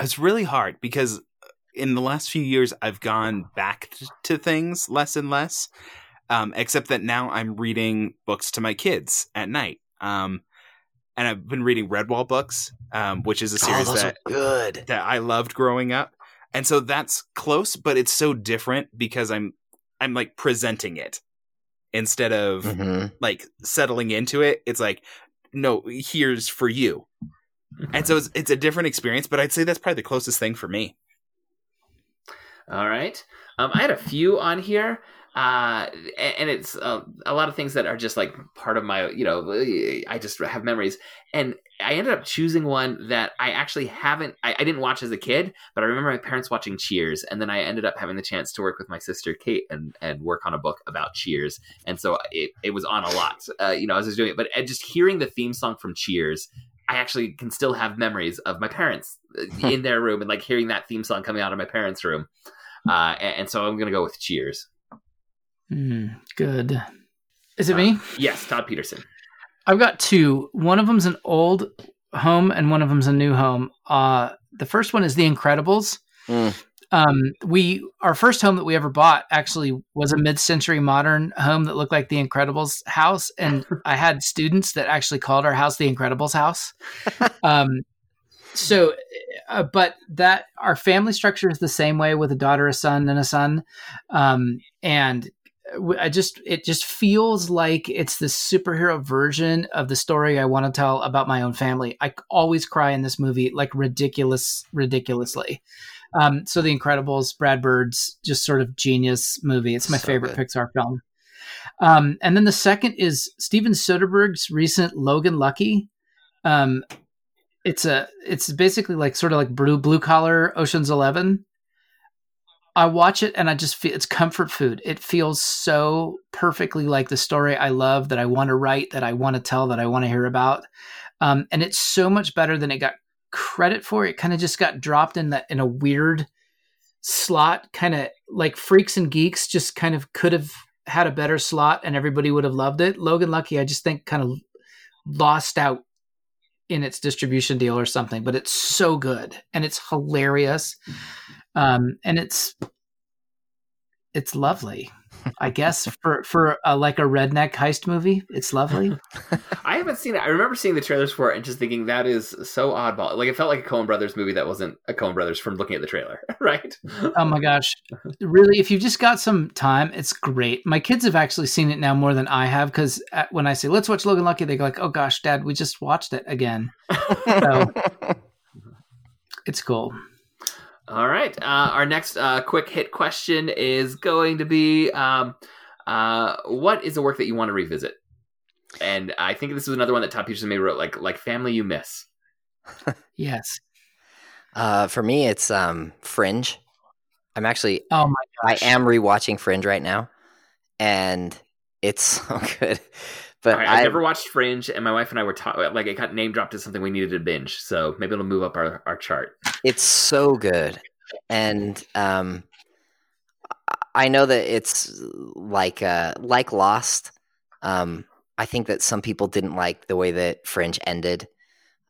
it's really hard because in the last few years I've gone back to things less and less. Um, except that now I'm reading books to my kids at night. Um, and I've been reading Redwall books, um, which is a series
oh,
that
good.
that I loved growing up. And so that's close, but it's so different because I'm I'm like presenting it instead of
Mhm.
like settling into it. It's like, no, here's for you. And so it's, it's a different experience, but I'd say that's probably the closest thing for me.
All right. Um, I had a few on here, uh, and it's uh, a lot of things that are just like part of my, you know, I just have memories. And I ended up choosing one that I actually haven't, I, I didn't watch as a kid, but I remember my parents watching Cheers. And then I ended up having the chance to work with my sister Kate and, and work on a book about Cheers. And so it, it was on a lot, uh, you know, as I was doing it. But uh, just hearing the theme song from Cheers, I actually can still have memories of my parents uh, [LAUGHS] in their room and like hearing that theme song coming out of my parents' room. Uh, and, and so I'm going to go with Cheers.
Mm, good. Is it me?
Yes, Todd Petersen.
I've got two. One of them's an old home, and one of them's a new home. Uh, the first one is The Incredibles.
Mm.
Um, we our first home that we ever bought actually was a mid-century modern home that looked like the Incredibles house, and [LAUGHS] I had students that actually called our house the Incredibles house. [LAUGHS] Um, so, uh, but that our family structure is the same way with a daughter, a son, and a son, um, and I just it just feels like it's the superhero version of the story I want to tell about my own family. I always cry in this movie like ridiculous, ridiculously. Um, so The Incredibles, Brad Bird's just sort of genius movie. It's my
So
favorite
good.
Pixar film. Um, and then the second is Steven Soderbergh's recent Logan Lucky. Um, it's a it's basically like sort of like blue blue collar Ocean's Eleven. I watch it and I just feel it's comfort food. It feels so perfectly like the story I love that I want to write, that I want to tell, that I want to hear about. Um, and it's so much better than it got credit for. It kind of just got dropped in that in a weird slot, kind of like Freaks and Geeks just kind of could have had a better slot and everybody would have loved it. Logan Lucky, I just think kind of lost out in its distribution deal or something, but it's so good and it's hilarious. Um, and it's it's lovely. I guess [LAUGHS] for for a, like a redneck heist movie, it's lovely. [LAUGHS]
I haven't seen it. I remember seeing the trailers for it and just thinking that is so oddball. Like it felt like a Coen Brothers movie that wasn't a Coen Brothers from looking at the trailer, [LAUGHS] right?
Oh my gosh. Really, if you've just got some time, it's great. My kids have actually seen it now more than I have because when I say, let's watch Logan Lucky, they go like, oh gosh, dad, we just watched it again. So it's cool.
All right. Uh, our next uh, quick hit question is going to be um, uh, What is a work that you want to revisit? And I think this is another one that Todd Petersen maybe wrote, like like Family You Miss. [LAUGHS]
Yes.
Uh, for me, it's um, Fringe. I'm actually
Oh my
god.
I
am rewatching Fringe right now, and it's so [LAUGHS] good. But
right, I've never watched Fringe, and my wife and I were ta- like it got name dropped as something we needed to binge. So maybe it'll move up our, our chart.
it's so good, and um, I- I know that it's like uh, like Lost. Um, I think that some people didn't like the way that Fringe ended.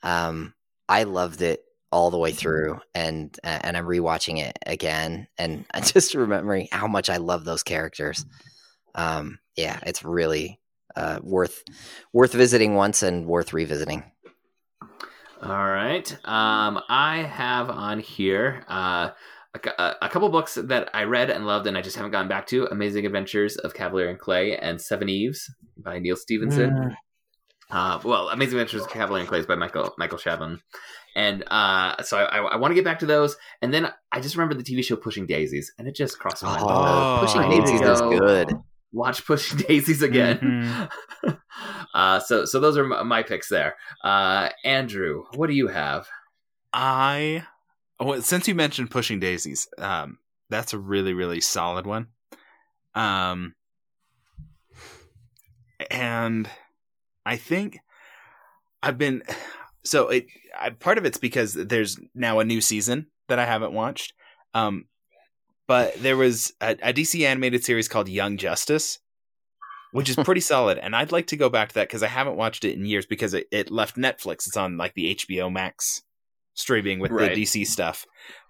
Um, I loved it all the way through, and and I'm rewatching it again, and I [LAUGHS] just remembering how much I love those characters. Um, yeah, it's really uh, worth worth visiting once and worth revisiting.
All right. Um, I have on here uh, a, a, a couple books that I read and loved, and I just haven't gotten back to: "Amazing Adventures of Cavalier and Clay" and Seveneves by Neal Stephenson.
Mm.
Uh, well, Amazing Adventures of Cavalier and Clay is by Michael Michael Chabon. And uh, so I, I, I want to get back to those. And then I just remember the TV show Pushing Daisies, and it just crossed my mind.
Oh,
Pushing
I need to
Daisies is good.
Watch Pushing [LAUGHS] Daisies again. [LAUGHS] uh, so so those are my, my picks there. Uh, Andrew, what do you have?
I well, since you mentioned pushing daisies, um, that's a really really solid one. Um, and I think I've been so it. I, part of it's because there's now a new season that I haven't watched. Um, but there was a, a DC animated series called Young Justice, which is pretty [LAUGHS] solid. And I'd like to go back to that because I haven't watched it in years because it, it left Netflix. It's on like the HBO Max streaming with
Right.
the DC stuff.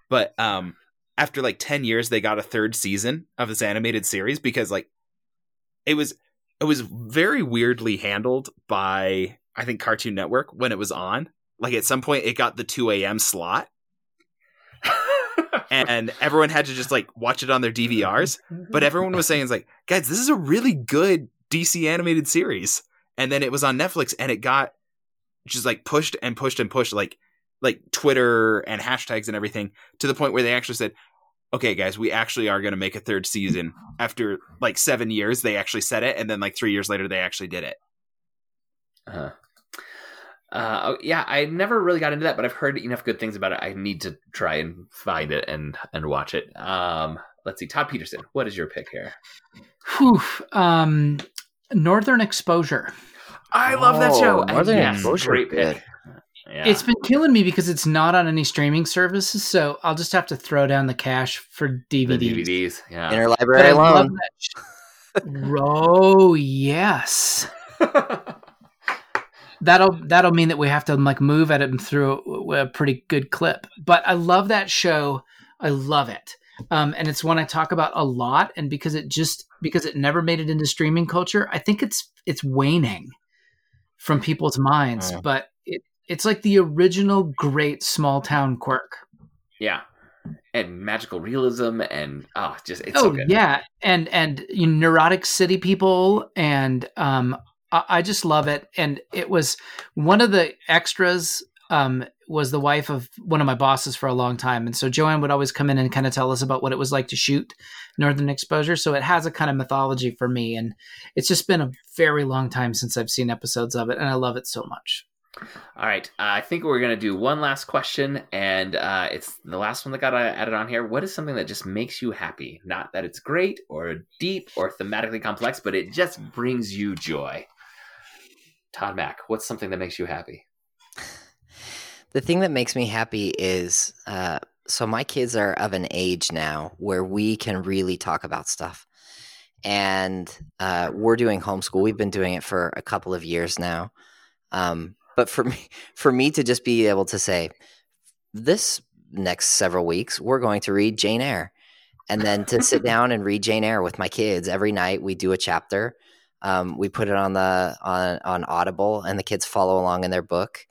But um, after like 10 years, they got a third season of this animated series because like it was it was very weirdly handled by I think Cartoon Network when it was on. Like at some point, it got the 2 a.m. slot, and everyone had to just like watch it on their DVRs. But everyone was saying, "It's like, guys, this is a really good DC animated series." And then it was on Netflix, and it got just like pushed and pushed and pushed, like like Twitter and hashtags and everything, to the point where they actually said, "Okay, guys, we actually are going to make a third season." After like seven years, they actually said it, and then like three years later, they actually did it.
Uh-huh. Uh, oh, yeah, I never really got into that, but I've heard enough good things about it. I need to try and find it and and watch it. Um, let's see, Todd Petersen, what is your pick here?
Whew, um, Northern Exposure.
I love that
Oh,
show.
Northern
yes,
Exposure
great pick. Yeah.
It's been killing me because it's not on any streaming services, so I'll just have to throw down the cash for
the
DVDs.
DVDs. Yeah.
Interlibrary
But I love
alone.
that sh- oh yes, [LAUGHS] that'll that'll mean that we have to like move at it through a, a pretty good clip. But I love that show. I love it. Um, and it's one I talk about a lot. And because it just because it never made it into streaming culture, I think it's it's waning from people's minds.
Yeah.
But it it's like the original great small town quirk.
yeah. And magical realism and oh, just it's
oh
so good.
yeah, and and you know, neurotic city people, and um, I, just love it. And it was one of the extras. Um, was the wife of one of my bosses for a long time, and so Joanne would always come in and kind of tell us about what it was like to shoot Northern Exposure. So it has a kind of mythology for me, and it's just been a very long time since I've seen episodes of it, and I love it so much.
All right. Uh, I think we're going to do one last question, and uh, it's the last one that got uh, added on here. What is something that just makes you happy? Not that it's great or deep or thematically complex, but it just brings you joy. Todd Mack, what's something that makes you happy? [SIGHS]
The thing that makes me happy is uh, so my kids are of an age now where we can really talk about stuff. And uh, we're doing homeschool. We've been doing it for a couple of years now. Um, but for [LAUGHS] me, for me to just be able to say, this next several weeks, we're going to read Jane Eyre. And then to sit [LAUGHS] down and read Jane Eyre with my kids every night, we do a chapter. Um, we put it on the on on Audible, and the kids follow along in their book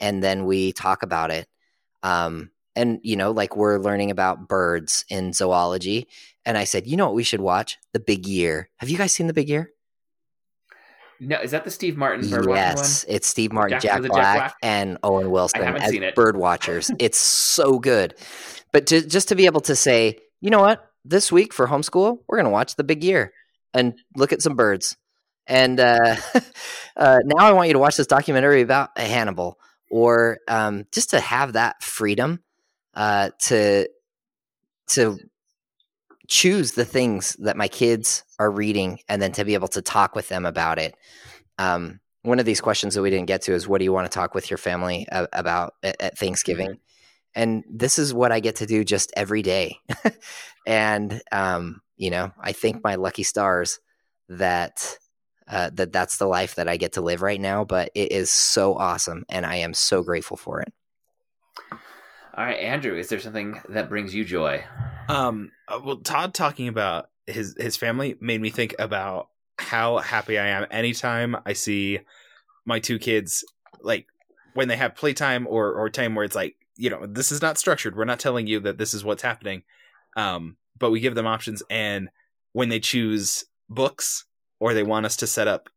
and then we talk about it. Um, and you know, like we're learning about birds in zoology, and I said, you know what, we should watch The Big Year. Have you guys seen The Big Year?
No, is that the Steve Martin bird watching
Yes, it's Steve Martin,
Jack-
Jack,
it Jack
Black,
Black?
and Owen Wilson as
it.
bird watchers. [LAUGHS] it's so good. But to, just to be able to say, you know what, this week for homeschool, we're going to watch The Big Year and look at some birds. And uh, [LAUGHS] uh, now I want you to watch this documentary about Hannibal, or um, just to have that freedom uh, to to choose the things that my kids are reading, and then to be able to talk with them about it. Um, one of these questions that we didn't get to is, "What do you want to talk with your family about at, Thanksgiving?" And this is what I get to do just every day, [LAUGHS] and um, you know, I thank my lucky stars that uh, that that's the life that I get to live right now. But it is so awesome, and I am so grateful for it.
All right, Andrew, is there something that brings you joy?
Um, uh, well, Todd talking about his his family made me think about how happy I am anytime I see my two kids like when they have playtime or or time where it's like you know this is not structured. We're not telling you that this is what's happening, um, but we give them options. And when they choose books or they want us to set up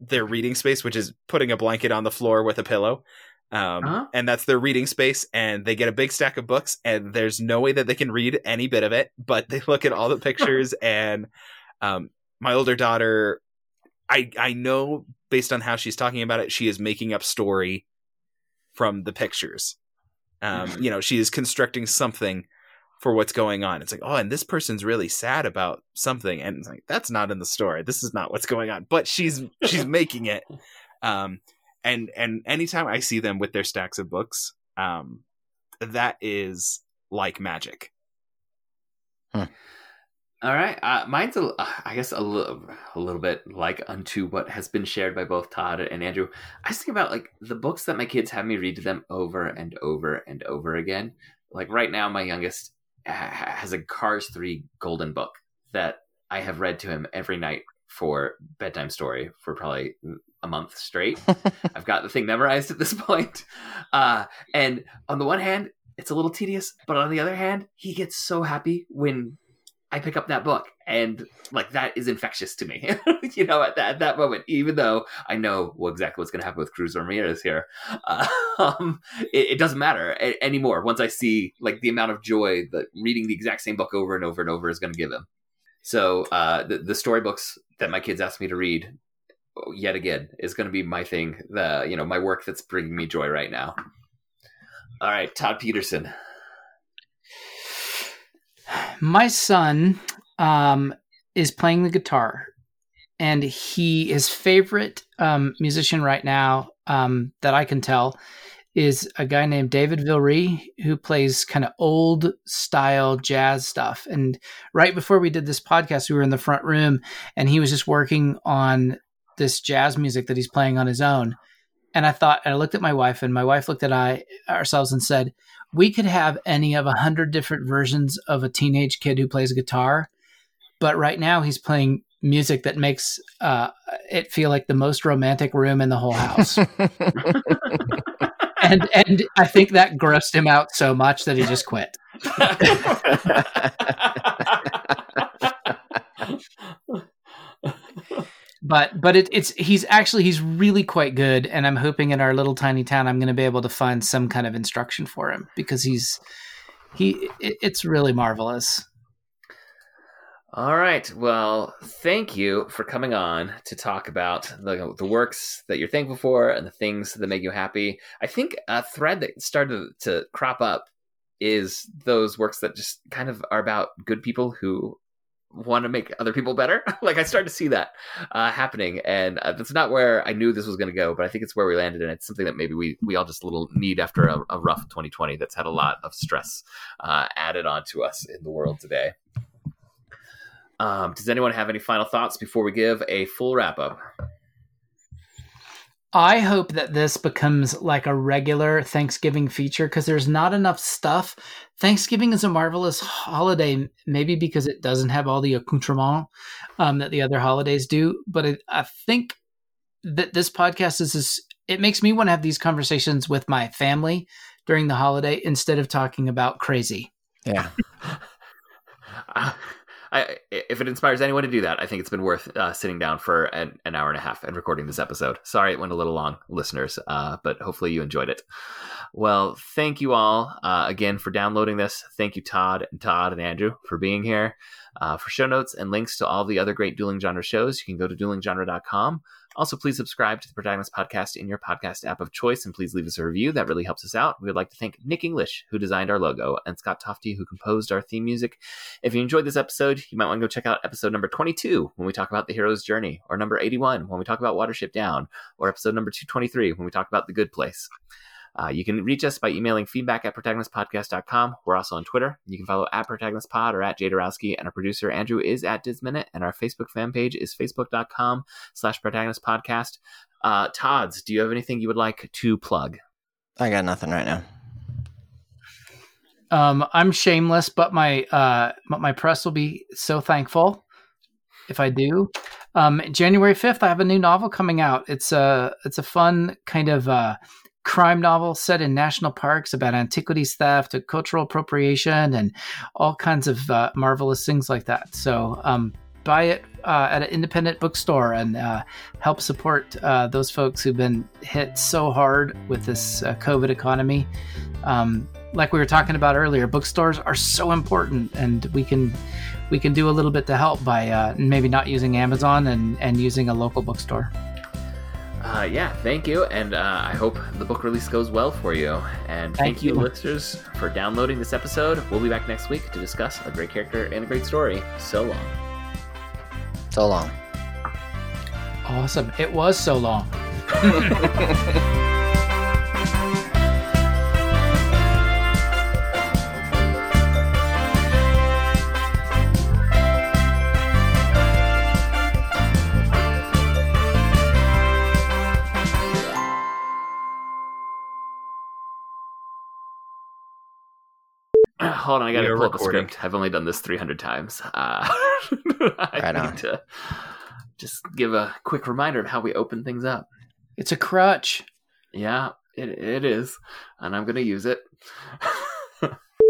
their reading space, which is putting a blanket on the floor with a pillow. Um,
Uh-huh.
and that's their reading space and they get a big stack of books and there's no way that they can read any bit of it, but they look at all the [LAUGHS] pictures and, um, my older daughter, I, I know based on how she's talking about it, she is making up story from the pictures. Um, you know, she is constructing something for what's going on. It's like, oh, and this person's really sad about something, and it's like that's not in the story. This is not what's going on. But she's she's [LAUGHS] making it. Um, and and anytime I see them with their stacks of books, um, that is like magic.
All right, uh, mine's a, I guess a little, a little bit like unto what has been shared by both Todd and Andrew. I just think about like the books that my kids have me read to them over and over and over again. Like right now, my youngest has a Cars Three Golden book that I have read to him every night for bedtime story for probably a month straight. [LAUGHS] I've got the thing memorized at this [LAUGHS] point. Uh, and on the one hand, it's a little tedious, but on the other hand, he gets so happy when I pick up that book and like that is infectious to me, [LAUGHS] you know, at that, at that moment, even though I know well, exactly what's going to happen with Cruz Ramirez here, [LAUGHS] um, it, it, doesn't matter a- anymore. Once I see like the amount of joy that reading the exact same book over and over and over is going to give him. So uh, the, the storybooks that my kids ask me to read yet again is going to be my thing. The, you know, my work that's bringing me joy right now. All right, Todd Petersen
my son um, is playing the guitar, and he his favorite um, musician right now um, that I can tell is a guy named David Villery who plays kind of old style jazz stuff. And right before we did this podcast, we were in the front room, and he was just working on this jazz music that he's playing on his own. And I thought, and I looked at my wife, and my wife looked at I ourselves and said, we could have any of a hundred different versions of a teenage kid who plays guitar, but right now he's playing music that makes uh, it feel like the most romantic room in the whole house. [LAUGHS] and and I think that grossed him out so much that he just quit. [LAUGHS] [LAUGHS] but but it, it's he's actually he's really quite good and i'm hoping in our little tiny town i'm going to be able to find some kind of instruction for him because he's he it, it's really marvelous.
All right well thank you for coming on to talk about the, the works that you're thankful for and the things that make you happy. I think a thread that started to crop up is those works that just kind of are about good people who want to make other people better. [LAUGHS] like I started to see that uh, happening, and uh, that's not where I knew this was going to go, but I think it's where we landed, and it's something that maybe we we all just a little need after a, a rough 2020 that's had a lot of stress uh, added onto us in the world today. Um, does anyone have any final thoughts before we give a full wrap up?
I hope that this becomes like a regular Thanksgiving feature because there's not enough stuff. Thanksgiving is a marvelous holiday, maybe because it doesn't have all the accoutrement um, that the other holidays do. But it, I think that this podcast is, is it makes me want to have these conversations with my family during the holiday instead of talking about crazy.
Yeah. [LAUGHS] [LAUGHS]
I, if it inspires anyone to do that, I think it's been worth uh, sitting down for an, an, hour and a half and recording this episode. Sorry it went a little long, listeners, uh, but hopefully you enjoyed it. Well, thank you all uh, again for downloading this. Thank you, Todd and Todd and Andrew, for being here. Uh, for show notes and links to all the other great dueling genre shows, you can go to duelinggenre.com. Also, please subscribe to the Protagonist Podcast in your podcast app of choice and please leave us a review. That really helps us out. We would like to thank Nick English, who designed our logo, and Scott Tofty, who composed our theme music. If you enjoyed this episode, you might want to go check out episode number 22 when we talk about the hero's journey, or number 81 when we talk about Watership Down, or episode number 223 when we talk about the good place. Uh, you can reach us by emailing feedback at protagonistpodcast.com. We're also on Twitter. You can follow at protagonistpod or at Jadarowski, and our producer Andrew is at Disminute, and our Facebook fan page is facebook.com slash protagonistpodcast. Uh, Todd's, do you have anything you would like to plug?
I got nothing right now.
Um, I'm shameless, but my uh, my press will be so thankful if I do. Um, January 5th, I have a new novel coming out. It's a it's a fun kind of uh, crime novel set in national parks about antiquities theft cultural appropriation and all kinds of uh, marvelous things like that. So um, buy it uh, at an independent bookstore and uh, help support uh, those folks who've been hit so hard with this uh, COVID economy. Um, like we were talking about earlier, bookstores are so important, and we can we can do a little bit to help by uh, maybe not using Amazon and, and using a local bookstore
uh, yeah, thank you, and uh, I hope the book release goes well for you. And thank, thank you, you, listeners, for downloading this episode. We'll be back next week to discuss a great character and a great story. So long.
So long.
Awesome. It was so long. [LAUGHS]
Hold on, I gotta
We are
pull up a
recording.
script. I've only done this 300 times. Uh, [LAUGHS] I
Right
need
on.
to just give a quick reminder of how we open things up.
It's a crutch.
Yeah, it, it is. And I'm going to use it. [LAUGHS]